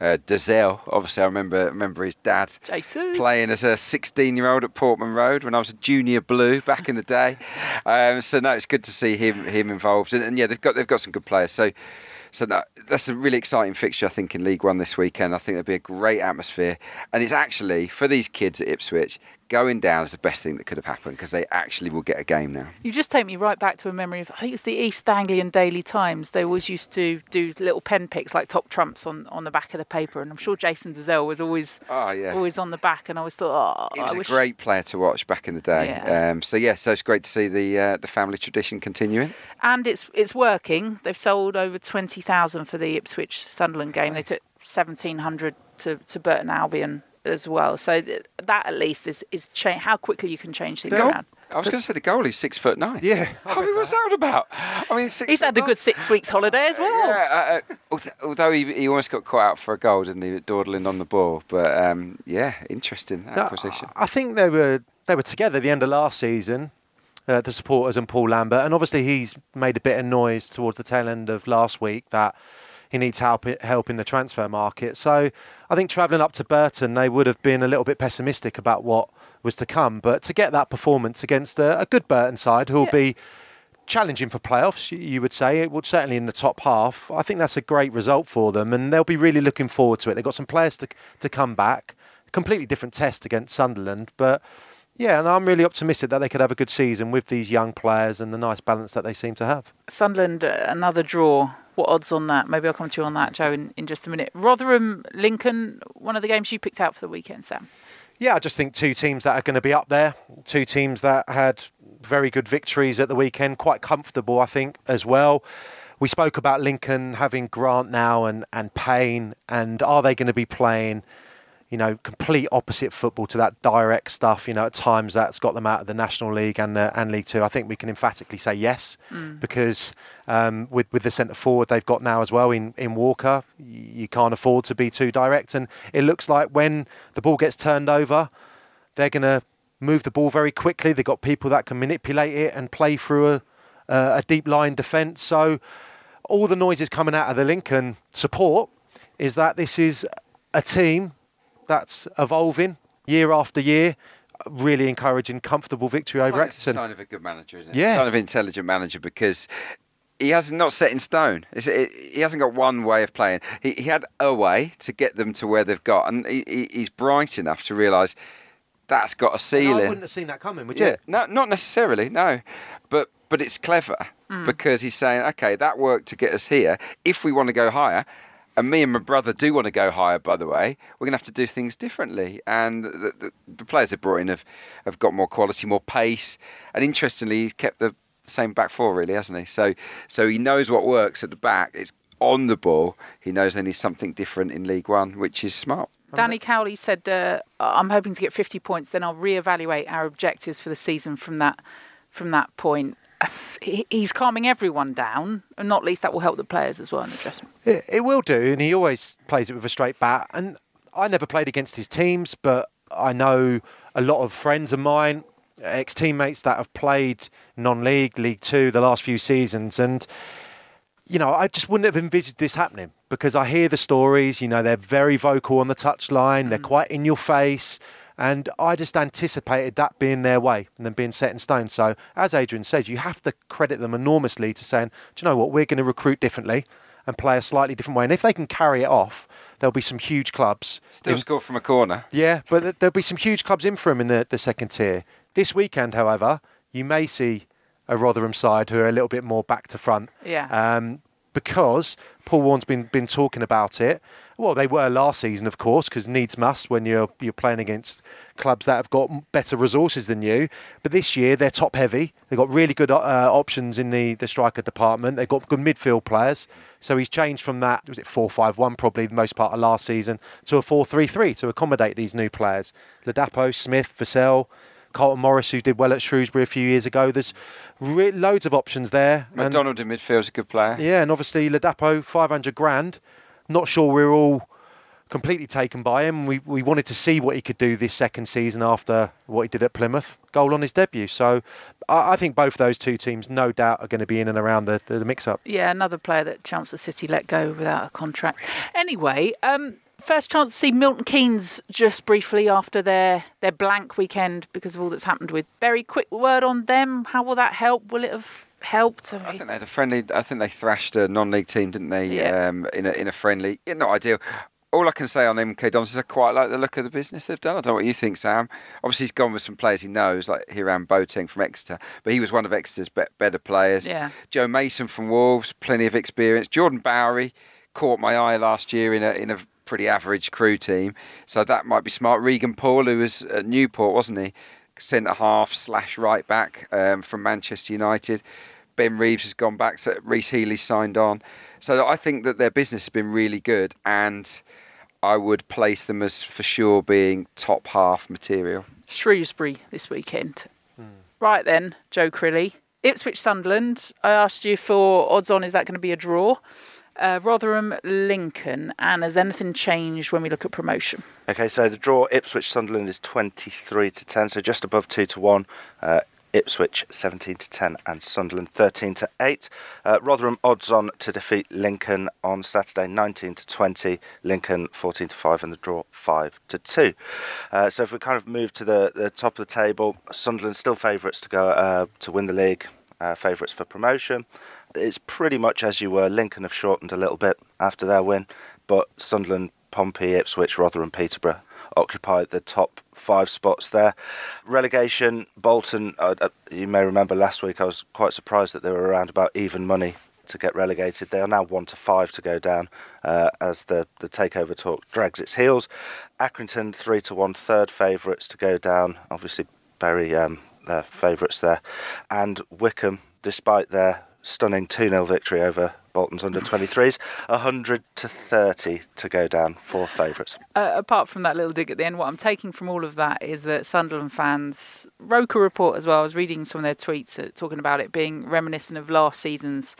Uh, Dozzell, obviously, I remember remember his dad Jason. playing as a 16 year old at Portman Road when I was a junior blue back in the day. Um, so no, it's good to see him him involved, and, and yeah, they've got they've got some good players. So So that, that's a really exciting fixture, I think, in League One this weekend. I think there'll be a great atmosphere. And it's actually, for these kids at Ipswich, going down is the best thing that could have happened because they actually will get a game now. You just take me right back to a memory of I think it was the East Anglian Daily Times. They always used to do little pen picks like top trumps on, on the back of the paper, and I'm sure Jason Dozzell was always Oh, yeah. always on the back, and I always thought, oh, He was I a wish great player to watch back in the day. Yeah. Um, so yeah, so it's great to see the uh, the family tradition continuing. and it's it's working. They've sold over twenty thousand for the Ipswich Sunderland game. They took seventeen hundred to to Burton Albion as well. So th- that at least is is cha- how quickly you can change things Goal- around. I was going to say the goalie's six foot nine. Yeah, I mean, what's that about? I mean, six He's foot had a nine. good six weeks holiday as well. Yeah, uh, uh, although- although he, he almost got caught out for a goal, didn't he, dawdling on the ball? But um, yeah, interesting No, acquisition. I think they were they were together at the end of last season, uh, the supporters and Paul Lambert, and obviously he's made a bit of noise towards the tail end of last week that he needs help help in the transfer market. So I think travelling up to Burton, they would have been a little bit pessimistic about what was to come. But to get that performance against a, a good Burton side, who will Yeah. be challenging for playoffs, you- you would say. It would certainly in the top half. I think that's a great result for them, and they'll be really looking forward to it. They've got some players to to come back. Completely different test against Sunderland, but yeah, and I'm really optimistic that they could have a good season with these young players and the nice balance that they seem to have. Sunderland, uh, another draw. What odds on that? Maybe I'll come to you on that, Joe, in, in just a minute. Rotherham, Lincoln, one of the games you picked out for the weekend, Sam. Yeah, I just think two teams that are going to be up there, two teams that had very good victories at the weekend, quite comfortable, I think, as well. We spoke about Lincoln having Grant now and, and Payne, and are they going to be playing, you know, complete opposite football to that direct stuff? You know, at times that's got them out of the National League and the, and League Two. I think we can emphatically say yes, because um, with with the centre forward they've got now as well in in Walker, you can't afford to be too direct, and it looks like when the ball gets turned over they're going to move the ball very quickly. They've got people that can manipulate it and play through a, uh, a deep line defence. So all the noises coming out of the Lincoln support is that this is a team that's evolving year after year. Really encouraging, comfortable victory over I think a Exeter. sign of a good manager, isn't it? Yeah. sign of an intelligent manager because he has not set in stone. It's, it, he hasn't got one way of playing. He, he had a way to get them to where they've got, and he, he, he's bright enough to realise that's got a And I wouldn't have seen that coming, would Yeah, you? no, not necessarily, no, but but it's clever mm. because he's saying, okay, that worked to get us here. If we want to go higher, and me and my brother do want to go higher, by the way, we're going to have to do things differently. And the, the, the players they brought in have have got more quality, more pace, and interestingly, he's kept the same back four, really, hasn't he? So so he knows what works at the back. It's on the ball. He knows they need something different in League One, which is smart. Danny Cowley said, uh, "I'm hoping to get 50 points. Then I'll reevaluate our objectives for the season from that from that point." He- He's calming everyone down, and not least that will help the players as well in the dressing room. It, it will do, and he always plays it with a straight bat. And I never played against his teams, but I know a lot of friends of mine, ex teammates that have played non league, League Two, the last few seasons. And, you know, I just wouldn't have envisaged this happening because I hear the stories, you know, they're very vocal on the touchline, they're mm. quite in your face. And I just anticipated that being their way and then being set in stone. So, as Adrian says, you have to credit them enormously to saying, do you know what, we're going to recruit differently and play a slightly different way. And if they can carry it off, there'll be some huge clubs. Still in- score from a corner. yeah, but there'll be some huge clubs in for him in the, the second tier. This weekend, however, you may see a Rotherham side who are a little bit more back to front. Yeah. Um, because Paul Warne's been been talking about it. Well, they were last season, of course, because needs must when you're you're playing against clubs that have got better resources than you. But this year they're top heavy. They've got really good uh, options in the, the striker department. They've got good midfield players. So he's changed from that was it four five one probably the most part of last season to a four three three to accommodate these new players. Ladapo, Smith, Vassell. Carlton Morris, who did well at Shrewsbury a few years ago. There's re- loads of options there. And- McDonald in midfield is a good player. yeah, and obviously Ladapo, 500 grand. Not sure we're all completely taken by him. We, we wanted to see what he could do this second season after what he did at Plymouth. Goal on his debut. So I, I think both those two teams, no doubt, are going to be in and around the, the, mix up. Yeah, another player that Chelmsford City let go without a contract. Anyway, um, first chance to see Milton Keynes just briefly after their, their blank weekend because of all that's happened with. Very quick word on them. How will that help? Will it have helped. I think they had a friendly. I think they thrashed a non-league team, didn't they? Yeah. Um, in a in a friendly. Yeah, not ideal. All I can say on MK Dons is I quite like the look of the business they've done. I don't know what you think, Sam. Obviously, he's gone with some players he knows, like Hiram Boateng from Exeter, but he was one of Exeter's be- better players. Yeah. Joe Mason from Wolves, plenty of experience. Jordan Bowery caught my eye last year in a in a pretty average Crewe team, so that might be smart. Regan Poole, who was at Newport, wasn't he? Centre half slash right back um, from Manchester United. Ben Reeves has gone back, so Rhys Healey signed on. So I think that their business has been really good, and I would place them as for sure being top half material. Shrewsbury this weekend. Right then, Joe Crilly. Ipswich Sunderland. I asked you for odds on, is that going to be a draw? Uh, Rotherham Lincoln. And has anything changed when we look at promotion? Okay, so the draw Ipswich Sunderland is 23 to 10, so just above 2 to 1. Uh, Ipswich 17 to 10 and Sunderland 13 to 8. Uh, Rotherham odds on to defeat Lincoln on Saturday 19 to 20. Lincoln 14 to 5 and the draw 5 to 2. Uh, so if we kind of move to the, the top of the table, Sunderland still favourites to go uh, to win the league, uh, favourites for promotion. It's pretty much as you were. Lincoln have shortened a little bit after their win, but Sunderland, Pompey, Ipswich, Rotherham, Peterborough occupy the top five spots there. Relegation, Bolton, uh, uh, you may remember last week I was quite surprised that they were around about even money to get relegated. They are now one to five to go down uh, as the, the takeover talk drags its heels. Accrington, three to one, third favourites to go down. Obviously, Bury, um, their favourites there. And Wycombe, despite their stunning 2 0 victory over Bolton's under 23s, 100 to 30 to go down, fourth favourites. Uh, apart from that little dig at the end, what I'm taking from all of that is that Sunderland fans, Roker report as well, I was reading some of their tweets uh, talking about it being reminiscent of last season's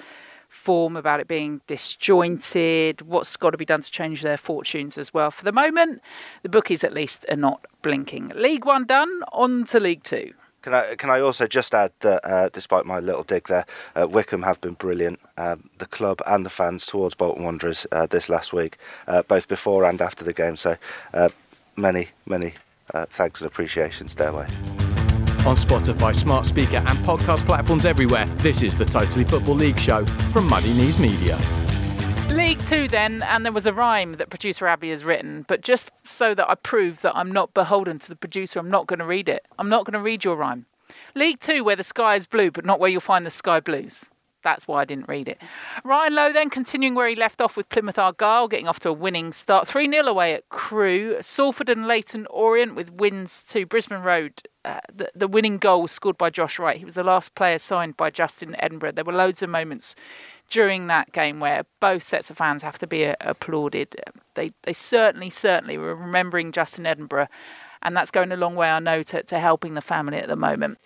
form, about it being disjointed, what's got to be done to change their fortunes as well. For the moment, the bookies at least are not blinking. League One done, on to League Two. Can I can I also just add that uh, despite my little dig there, uh, Wycombe have been brilliant. Um, the club and the fans towards Bolton Wanderers uh, this last week, uh, both before and after the game. So uh, many many uh, thanks and appreciations their way. On Spotify, smart speaker, and podcast platforms everywhere, this is the Totally Football League show from Muddy Knees Media. League Two, then, and there was a rhyme that producer Abby has written, but just so that I prove that I'm not beholden to the producer, I'm not going to read it. I'm not going to read your rhyme. League Two, where the sky is blue, but not where you'll find the sky blues. That's why I didn't read it. Ryan Lowe then continuing where he left off with Plymouth Argyle, getting off to a winning start. 3 0 away at Crewe. Salford and Leyton Orient with wins to Brisbane Road. Uh, the, the winning goal was scored by Josh Wright. He was the last player signed by Justin Edinburgh. There were loads of moments during that game where both sets of fans have to be uh, applauded. They, they certainly, certainly were remembering Justin Edinburgh, and that's going a long way, I know, to, to helping the family at the moment.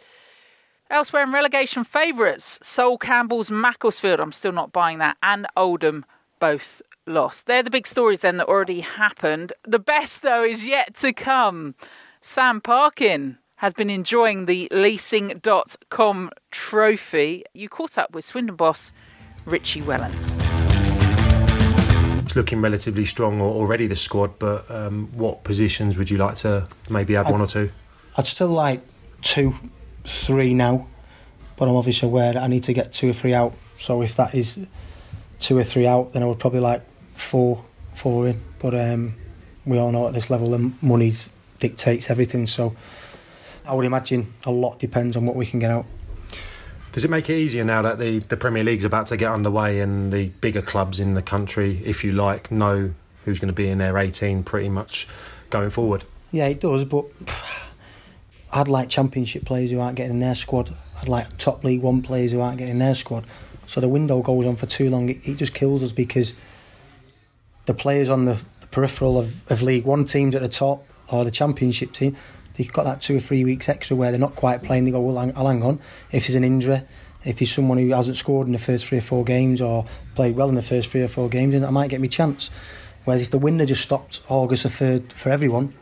Elsewhere in relegation favourites, Sol Campbell's Macclesfield, I'm still not buying that, and Oldham both lost. They're the big stories then that already happened. The best, though, is yet to come. Sam Parkin has been enjoying the leasing.com trophy. You caught up with Swindon boss Richie Wellens. It's looking relatively strong al- already, the squad, but um, what positions would you like to maybe add one or two? I'd still like two, three now, but I'm obviously aware that I need to get two or three out. So if that is two or three out, then I would probably like four, four in. But um, we all know at this level, the money dictates everything. So I would imagine a lot depends on what we can get out. Does it make it easier now that the, the Premier League's about to get underway and the bigger clubs in the country, if you like, know who's going to be in their 18 pretty much going forward? Yeah, it does, but I'd like championship players who aren't getting in their squad. I'd like top League One players who aren't getting in their squad. So the window goes on for too long. It, it just kills us because the players on the, the peripheral of, of League One teams at the top or the championship team, they've got that two or three weeks extra where they're not quite playing. They go, well, I'll hang on. If there's an injury, if he's someone who hasn't scored in the first three or four games or played well in the first three or four games, then I might get me chance. Whereas if the window just stopped August the 3rd for everyone,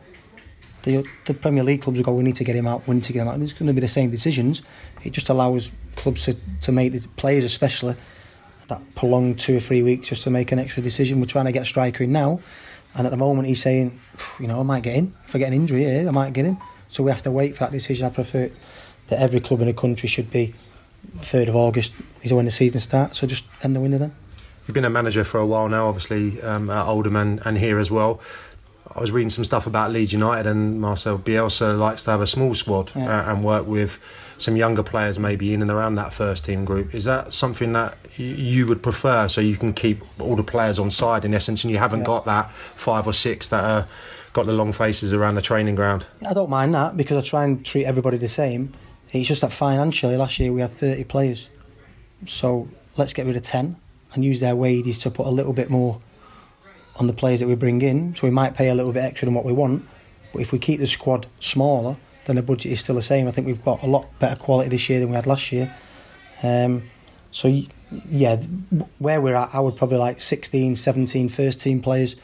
the, the Premier League clubs will go, we need to get him out, we need to get him out. And it's going to be the same decisions. It just allows clubs to, to make the players, especially, that prolonged two or three weeks just to make an extra decision. We're trying to get a striker in now, and at the moment he's saying, you know, I might get in. If I get an injury here, I might get in. So we have to wait for that decision. I prefer that every club in the country should be third of August is when the season starts. So just end the window then. You've been a manager for a while now, obviously um, at Oldham and, and here as well. I was reading some stuff about Leeds United, and Marcel Bielsa likes to have a small squad Yeah. uh, and work with some younger players maybe in and around that first team group. Is that something that you would prefer so you can keep all the players on side in essence and you haven't Yeah. got that five or six that are got the long faces around the training ground? I don't mind that because I try and treat everybody the same. It's just that financially, last year we had 30 players. So let's get rid of 10 and use their wages to put a little bit more on the players that we bring in. So we might pay a little bit extra than what we want. But if we keep the squad smaller, then the budget is still the same. I think we've got a lot better quality this year than we had last year. Um, so, yeah, where we're at, I would probably like 16, 17 first team players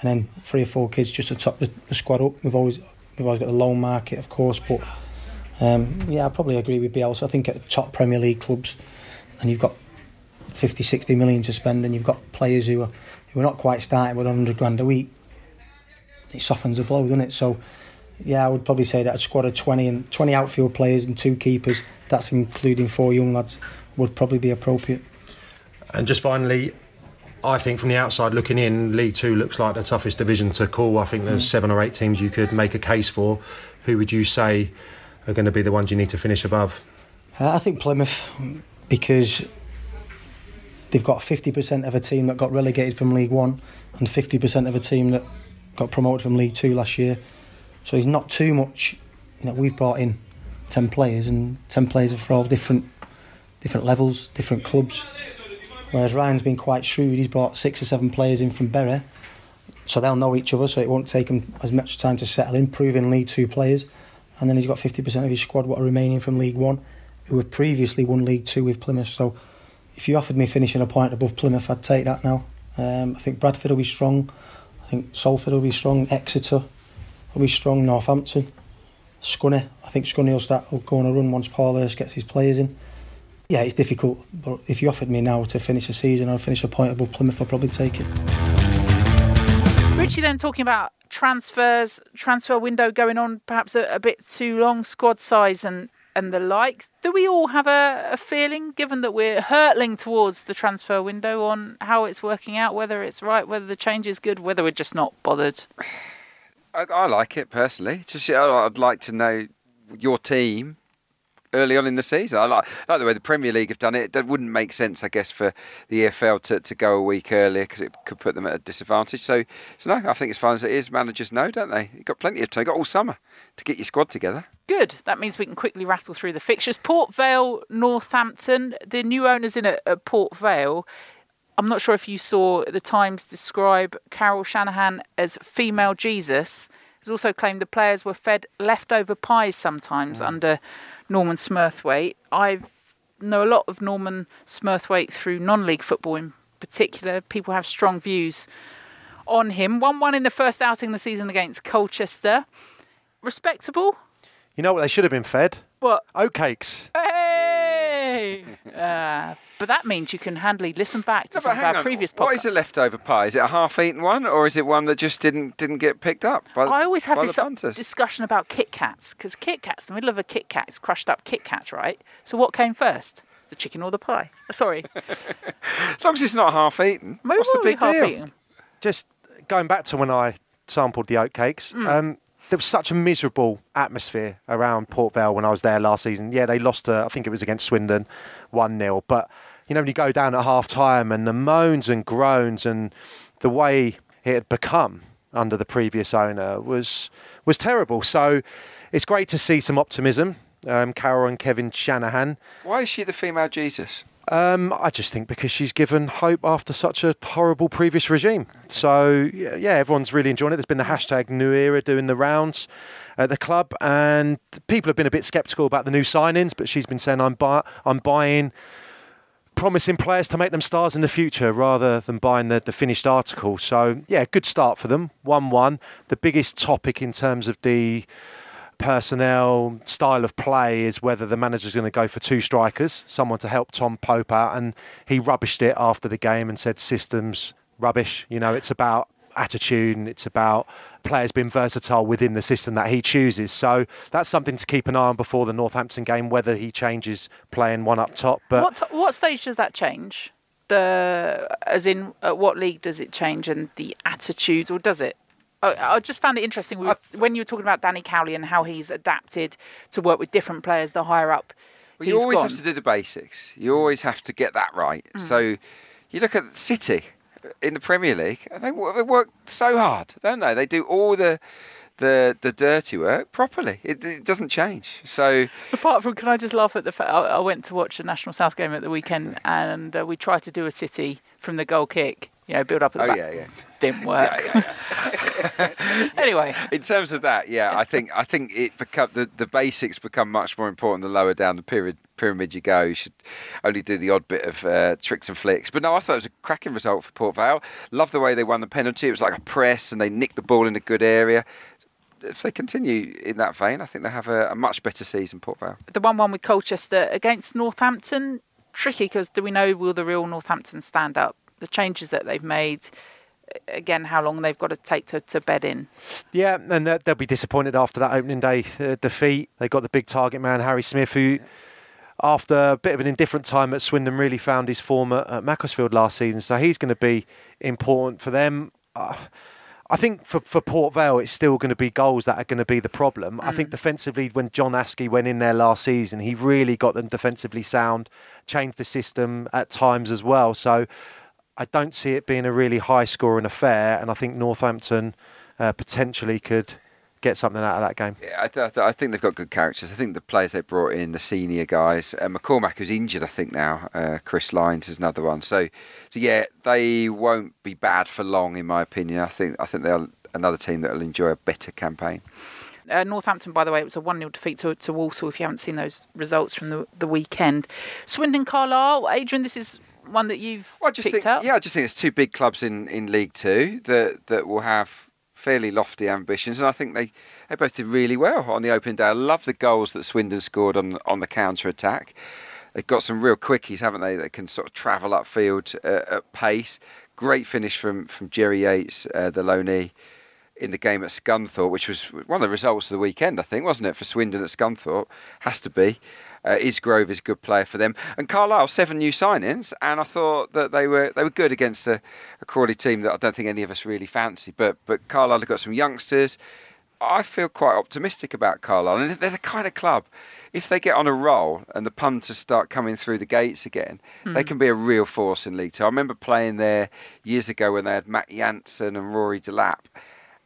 and then three or four kids just to top the, the squad up. We've always we've always got the loan market, of course, but um, yeah, I probably agree with Bielsa. I think at top Premier League clubs, and you've got 50, 60 million to spend, and you've got players who are who are not quite starting with 100 grand a week. It softens the blow, doesn't it? So, yeah, I would probably say that a squad of 20 and 20 outfield players and two keepers, that's including four young lads, would probably be appropriate. And just finally, I think from the outside looking in, League Two looks like the toughest division to call. I think there's seven or eight teams you could make a case for. Who would you say are going to be the ones you need to finish above? Uh, I think Plymouth, because they've got 50% of a team that got relegated from League One and 50% of a team that got promoted from League Two last year. So he's not too much. You know, we've brought in 10 players, and 10 players are for all different, different levels, different clubs. Whereas Ryan's been quite shrewd. He's brought six or seven players in from Bury, so they'll know each other. So it won't take him as much time to settle in, League Two players. And then he's got 50% of his squad what are remaining from League One, who have previously won League Two with Plymouth. So if you offered me finishing a point above Plymouth, I'd take that now. Um, I think Bradford will be strong. I think Salford will be strong. Exeter will be strong. Northampton. Scunny. I think Scunny will start will go on a run once Paul Hurst gets his players in. Yeah, it's difficult, but if you offered me now to finish a season or finish a point above Plymouth, I'd probably take it. Richie then talking about transfers, transfer window going on perhaps a, a bit too long, squad size and and the likes. Do we all have a, a feeling, given that we're hurtling towards the transfer window, on how it's working out, whether it's right, whether the change is good, whether we're just not bothered? I, I like it personally. Just I'd like to know your team early on in the season. I like, like the way the Premier League have done it. That wouldn't make sense, I guess, for the EFL to, to go a week earlier because it could put them at a disadvantage. So, so no, I think as far as it is, managers know, don't they? You've got plenty of time. You've got all summer to get your squad together. Good. That means we can quickly rattle through the fixtures. Port Vale, Northampton. The new owners in at Port Vale. I'm not sure if you saw the Times describe Carol Shanahan as female Jesus. It's also claimed the players were fed leftover pies sometimes under Norman Smurthwaite. I know a lot of Norman Smurthwaite through non-league football in particular. People have strong views on him. 1-1 in the first outing of the season against Colchester. Respectable. You know what they should have been fed? What? Oatcakes. Hey! uh, but that means you can handily listen back to No, some but of our on. previous What podcasts. is a leftover pie? Is it a half-eaten one, or is it one that just didn't didn't get picked up? By, I always have by this the discussion about Kit Kats because Kit Kats, the middle of a Kit Kat is crushed up Kit Kats, right? So what came first, the chicken or the pie? Oh, sorry, As long as it's not half-eaten, maybe what's the we'll big deal? half-eaten. Just going back to when I sampled the oatcakes, um, there was such a miserable atmosphere around Port Vale when I was there last season. Yeah, they lost, uh, I think it was against Swindon, 1 0. But, you know, when you go down at half time and the moans and groans and the way it had become under the previous owner was was terrible. So it's great to see some optimism. Um, Carol and Kevin Shanahan. Why is she the female Jesus? Um, I just think because she's given hope after such a horrible previous regime. So yeah, yeah, everyone's really enjoying it. There's been the hashtag New Era doing the rounds at the club, and people have been a bit sceptical about the new signings. But she's been saying, "I'm buy- I'm buying." Promising players to make them stars in the future rather than buying the, the finished article. So, yeah, good start for them. 1 1. The biggest topic in terms of the personnel style of play is whether the manager's going to go for two strikers, someone to help Tom Pope out, and he rubbished it after the game and said systems rubbish. You know, it's about attitude and it's about players being versatile within the system that he chooses. So that's something to keep an eye on before the Northampton game, whether he changes playing one up top. But what what stage does that change? The as in at what league does it change and the attitudes, or does it? I, I just found it interesting we were, when you were talking about Danny Cowley and how he's adapted to work with different players the higher up. Well, you he's always gone. have to do the basics. You always have to get that right. Mm. So you look at City in the Premier League, and they, they work so hard, don't they? They do all the the the dirty work properly. It, it doesn't change. So Apart from, can I just laugh at the fact I, I went to watch a National South game at the weekend and uh, we tried to do a City from the goal kick, you know, build up at the oh back. yeah, yeah. Didn't work. anyway, In terms of that, yeah, I think I think it become the, the basics become much more important the lower down the pyramid pyramid you go. You should only do the odd bit of uh, tricks and flicks. But no, I thought it was a cracking result for Port Vale. Love the way they won the penalty. It was like a press and they nicked the ball in a good area. If they continue in that vein, I think they have a, a much better season, Port Vale. the 1 1 with Colchester against Northampton, tricky because do we know will the real Northampton stand up? The changes that they've made, again, how long they've got to take to, to bed in. Yeah, and they'll be disappointed after that opening day uh, defeat. They got the big target man, Harry Smith, who, after a bit of an indifferent time at Swindon, really found his form at, at Macclesfield last season. So he's going to be important for them. Uh, I think for, for Port Vale, it's still going to be goals that are going to be the problem. I think defensively, when John Askey went in there last season, he really got them defensively sound, changed the system at times as well. So I don't see it being a really high scoring affair, and I think Northampton uh, potentially could get something out of that game. Yeah, I, th- I, th- I think they've got good characters. I think the players they brought in, the senior guys, uh, McCormack who's injured, I think now. Uh, Chris Lyons is another one. So, so yeah, they won't be bad for long, in my opinion. I think I think they're another team that will enjoy a better campaign. Uh, Northampton, by the way, it was a 1 0 defeat to, to Walsall, if you haven't seen those results from the, the weekend. Swindon Carlisle, Adrian, this is one that you've Well, I just picked think, up. yeah, I just think it's two big clubs in, in League Two that that will have fairly lofty ambitions, and I think they, they both did really well on the opening day. I love the goals that Swindon scored on on the counter attack. They've got some real quickies, haven't they? That can sort of travel upfield uh, at pace. Great finish from from Jerry Yates, uh, the loanee, in the game at Scunthorpe, which was one of the results of the weekend, I think, wasn't it, for Swindon at Scunthorpe? Has to be. Uh, Isgrove is a good player for them, and Carlisle seven new signings, and I thought that they were they were good against a, a Crawley team that I don't think any of us really fancy. But but Carlisle have got some youngsters. I feel quite optimistic about Carlisle, and they're the kind of club. If they get on a roll and the punters start coming through the gates again, they can be a real force in League Two. I remember playing there years ago when they had Matt Jansen and Rory Delap,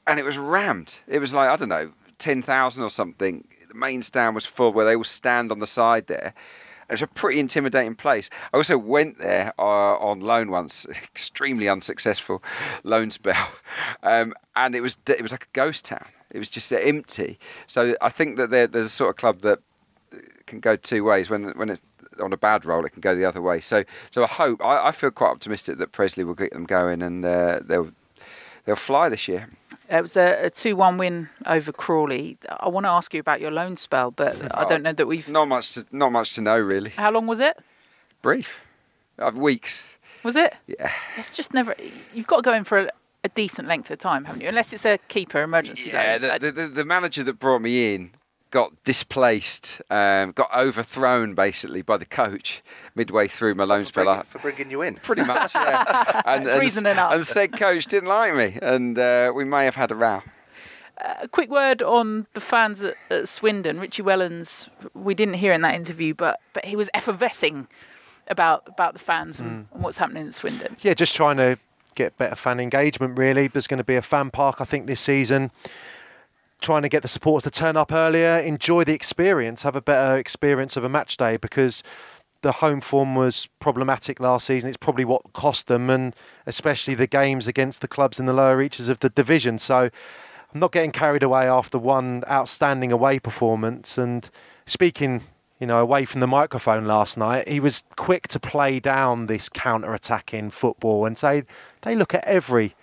and it was rammed. It was like I don't know, ten thousand or something. The main stand was full, where they all stand on the side there. It's a pretty intimidating place. I also went there uh, on loan once, extremely unsuccessful loan spell, um, and it was it was like a ghost town. It was just empty. So I think that they're, they're the sort of club that can go two ways. When when it's on a bad roll, it can go the other way. So so I hope I, I feel quite optimistic that Pressley will get them going and uh, they'll they'll fly this year. It was a, a 2 1 win over Crawley. I want to ask you about your loan spell, but I don't know that we've. Not much to not much to know really. How long was it? Brief, uh, weeks. Was it? Yeah. It's just never. You've got to go in for a, a decent length of time, haven't you? Unless it's a keeper emergency. Yeah, the, the, the, the manager that brought me in got displaced, um, got overthrown basically by the coach midway through my loan for, spell. bringing, I- for bringing you in. Pretty much, yeah. and, and, reason enough. and said coach didn't like me, and uh, we may have had a row. a quick word on the fans at, at Swindon. Richie Wellens, we didn't hear in that interview, but but he was effervescing about about the fans and, and what's happening at Swindon. Yeah, just trying to get better fan engagement, really. There's going to be a fan park, I think, this season. Trying to get the supporters to turn up earlier, enjoy the experience, have a better experience of a match day because the home form was problematic last season. It's probably what cost them, and especially the games against the clubs in the lower reaches of the division. So I'm not getting carried away after one outstanding away performance. And speaking, you know, away from the microphone last night, he was quick to play down this counter-attacking football and say they look at every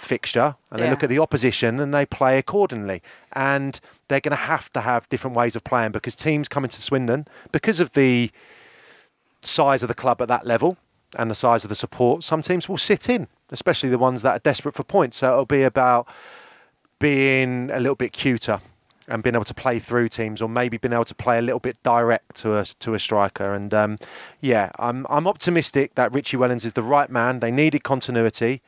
fixture and they look at the opposition and they play accordingly. And they're going to have to have different ways of playing because teams coming to Swindon because of the size of the club at that level and the size of the support, some teams will sit in, especially the ones that are desperate for points. So it'll be about being a little bit cuter and being able to play through teams, or maybe being able to play a little bit direct to a to a striker. And um, yeah, I'm I'm optimistic that Richie Wellens is the right man. They needed continuity.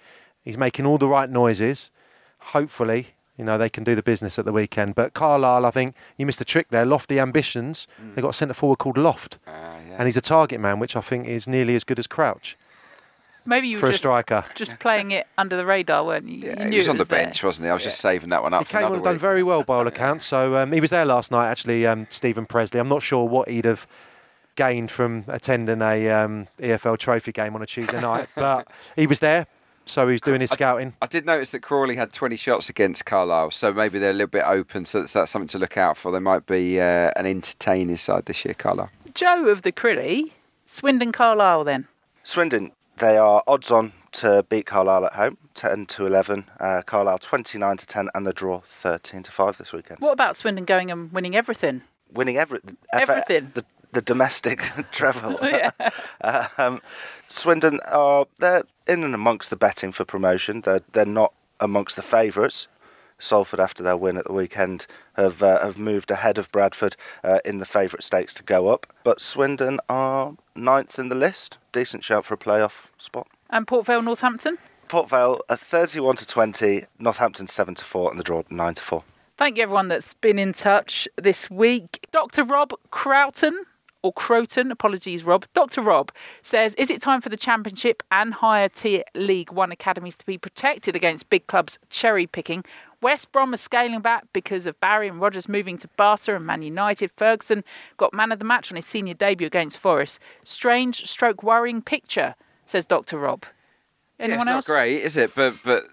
He's making all the right noises. Hopefully, you know they can do the business at the weekend. But Carlisle, I think you missed a trick there. Lofty ambitions. Mm. They've got a centre forward called Loft, uh, yeah. and he's a target man, which I think is nearly as good as Crouch. Maybe you for were just, a striker. just playing it under the radar, weren't you? Yeah, you he was on was the bench, wasn't he? I was yeah. just saving that one up. He came on and done very well by all accounts. So um, he was there last night, actually. Um, Steven Pressley. I'm not sure what he'd have gained from attending a um, EFL Trophy game on a Tuesday night, but he was there. So he's doing his scouting. I, I, did notice that Crawley had 20 shots against Carlisle, so maybe they're a little bit open. So that's, that's something to look out for. They might be uh, an entertaining side this year, Carlisle. Joe of the Crilly, Swindon Carlisle then. Swindon, they are odds on to beat Carlisle at home, 10 to 11. Uh, Carlisle 29 to 10, and the draw 13 to 5 this weekend. What about Swindon going and winning everything? Winning every, everything. the, the domestic treble. um, Swindon are they're in and amongst the betting for promotion. They're they're not amongst the favourites. Salford, after their win at the weekend, have uh, have moved ahead of Bradford uh, in the favourite stakes to go up. But Swindon are ninth in the list. Decent shout for a playoff spot. And Port Vale, Northampton. Port Vale are 31 to 20, Northampton 7 to 4, and the draw 9 to 4. Thank you, everyone that's been in touch this week. Dr. Rob Croughton or Croton, apologies, Rob. Dr. Rob says, Is it time for the Championship and higher tier League One academies to be protected against big clubs cherry picking? West Brom are scaling back because of Barry and Rodgers moving to Barca and Man United. Ferguson got man of the match on his senior debut against Forest. Strange stroke worrying picture, says Dr. Rob. Anyone yeah, else? Not great, is it? But but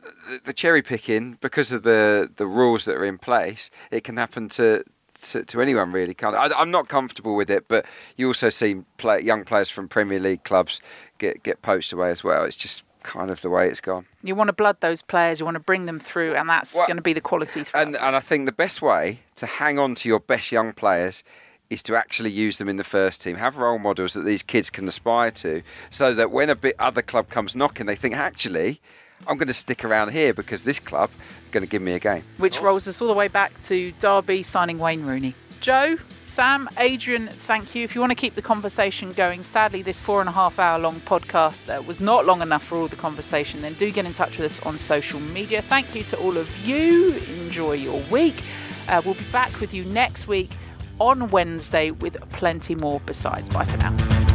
the cherry picking because of the the rules that are in place, it can happen to to, to anyone really. Can't I, am not comfortable with it, but you also see play, young players from Premier League clubs get get poached away as well. It's just kind of the way it's gone. You want to blood those players, you want to bring them through, and that's well, going to be the quality. And and I think the best way to hang on to your best young players is to actually use them in the first team. Have role models that these kids can aspire to, so that when a bit other club comes knocking, they think actually. I'm going to stick around here because this club is going to give me a game. Which rolls us all the way back to Derby signing Wayne Rooney. Joe, Sam, Adrian, thank you. If you want to keep the conversation going, sadly, this four and a half hour long podcast uh, was not long enough for all the conversation, then do get in touch with us on social media. Thank you to all of you. Enjoy your week. Uh, we'll be back with you next week on Wednesday with plenty more besides. Bye for now.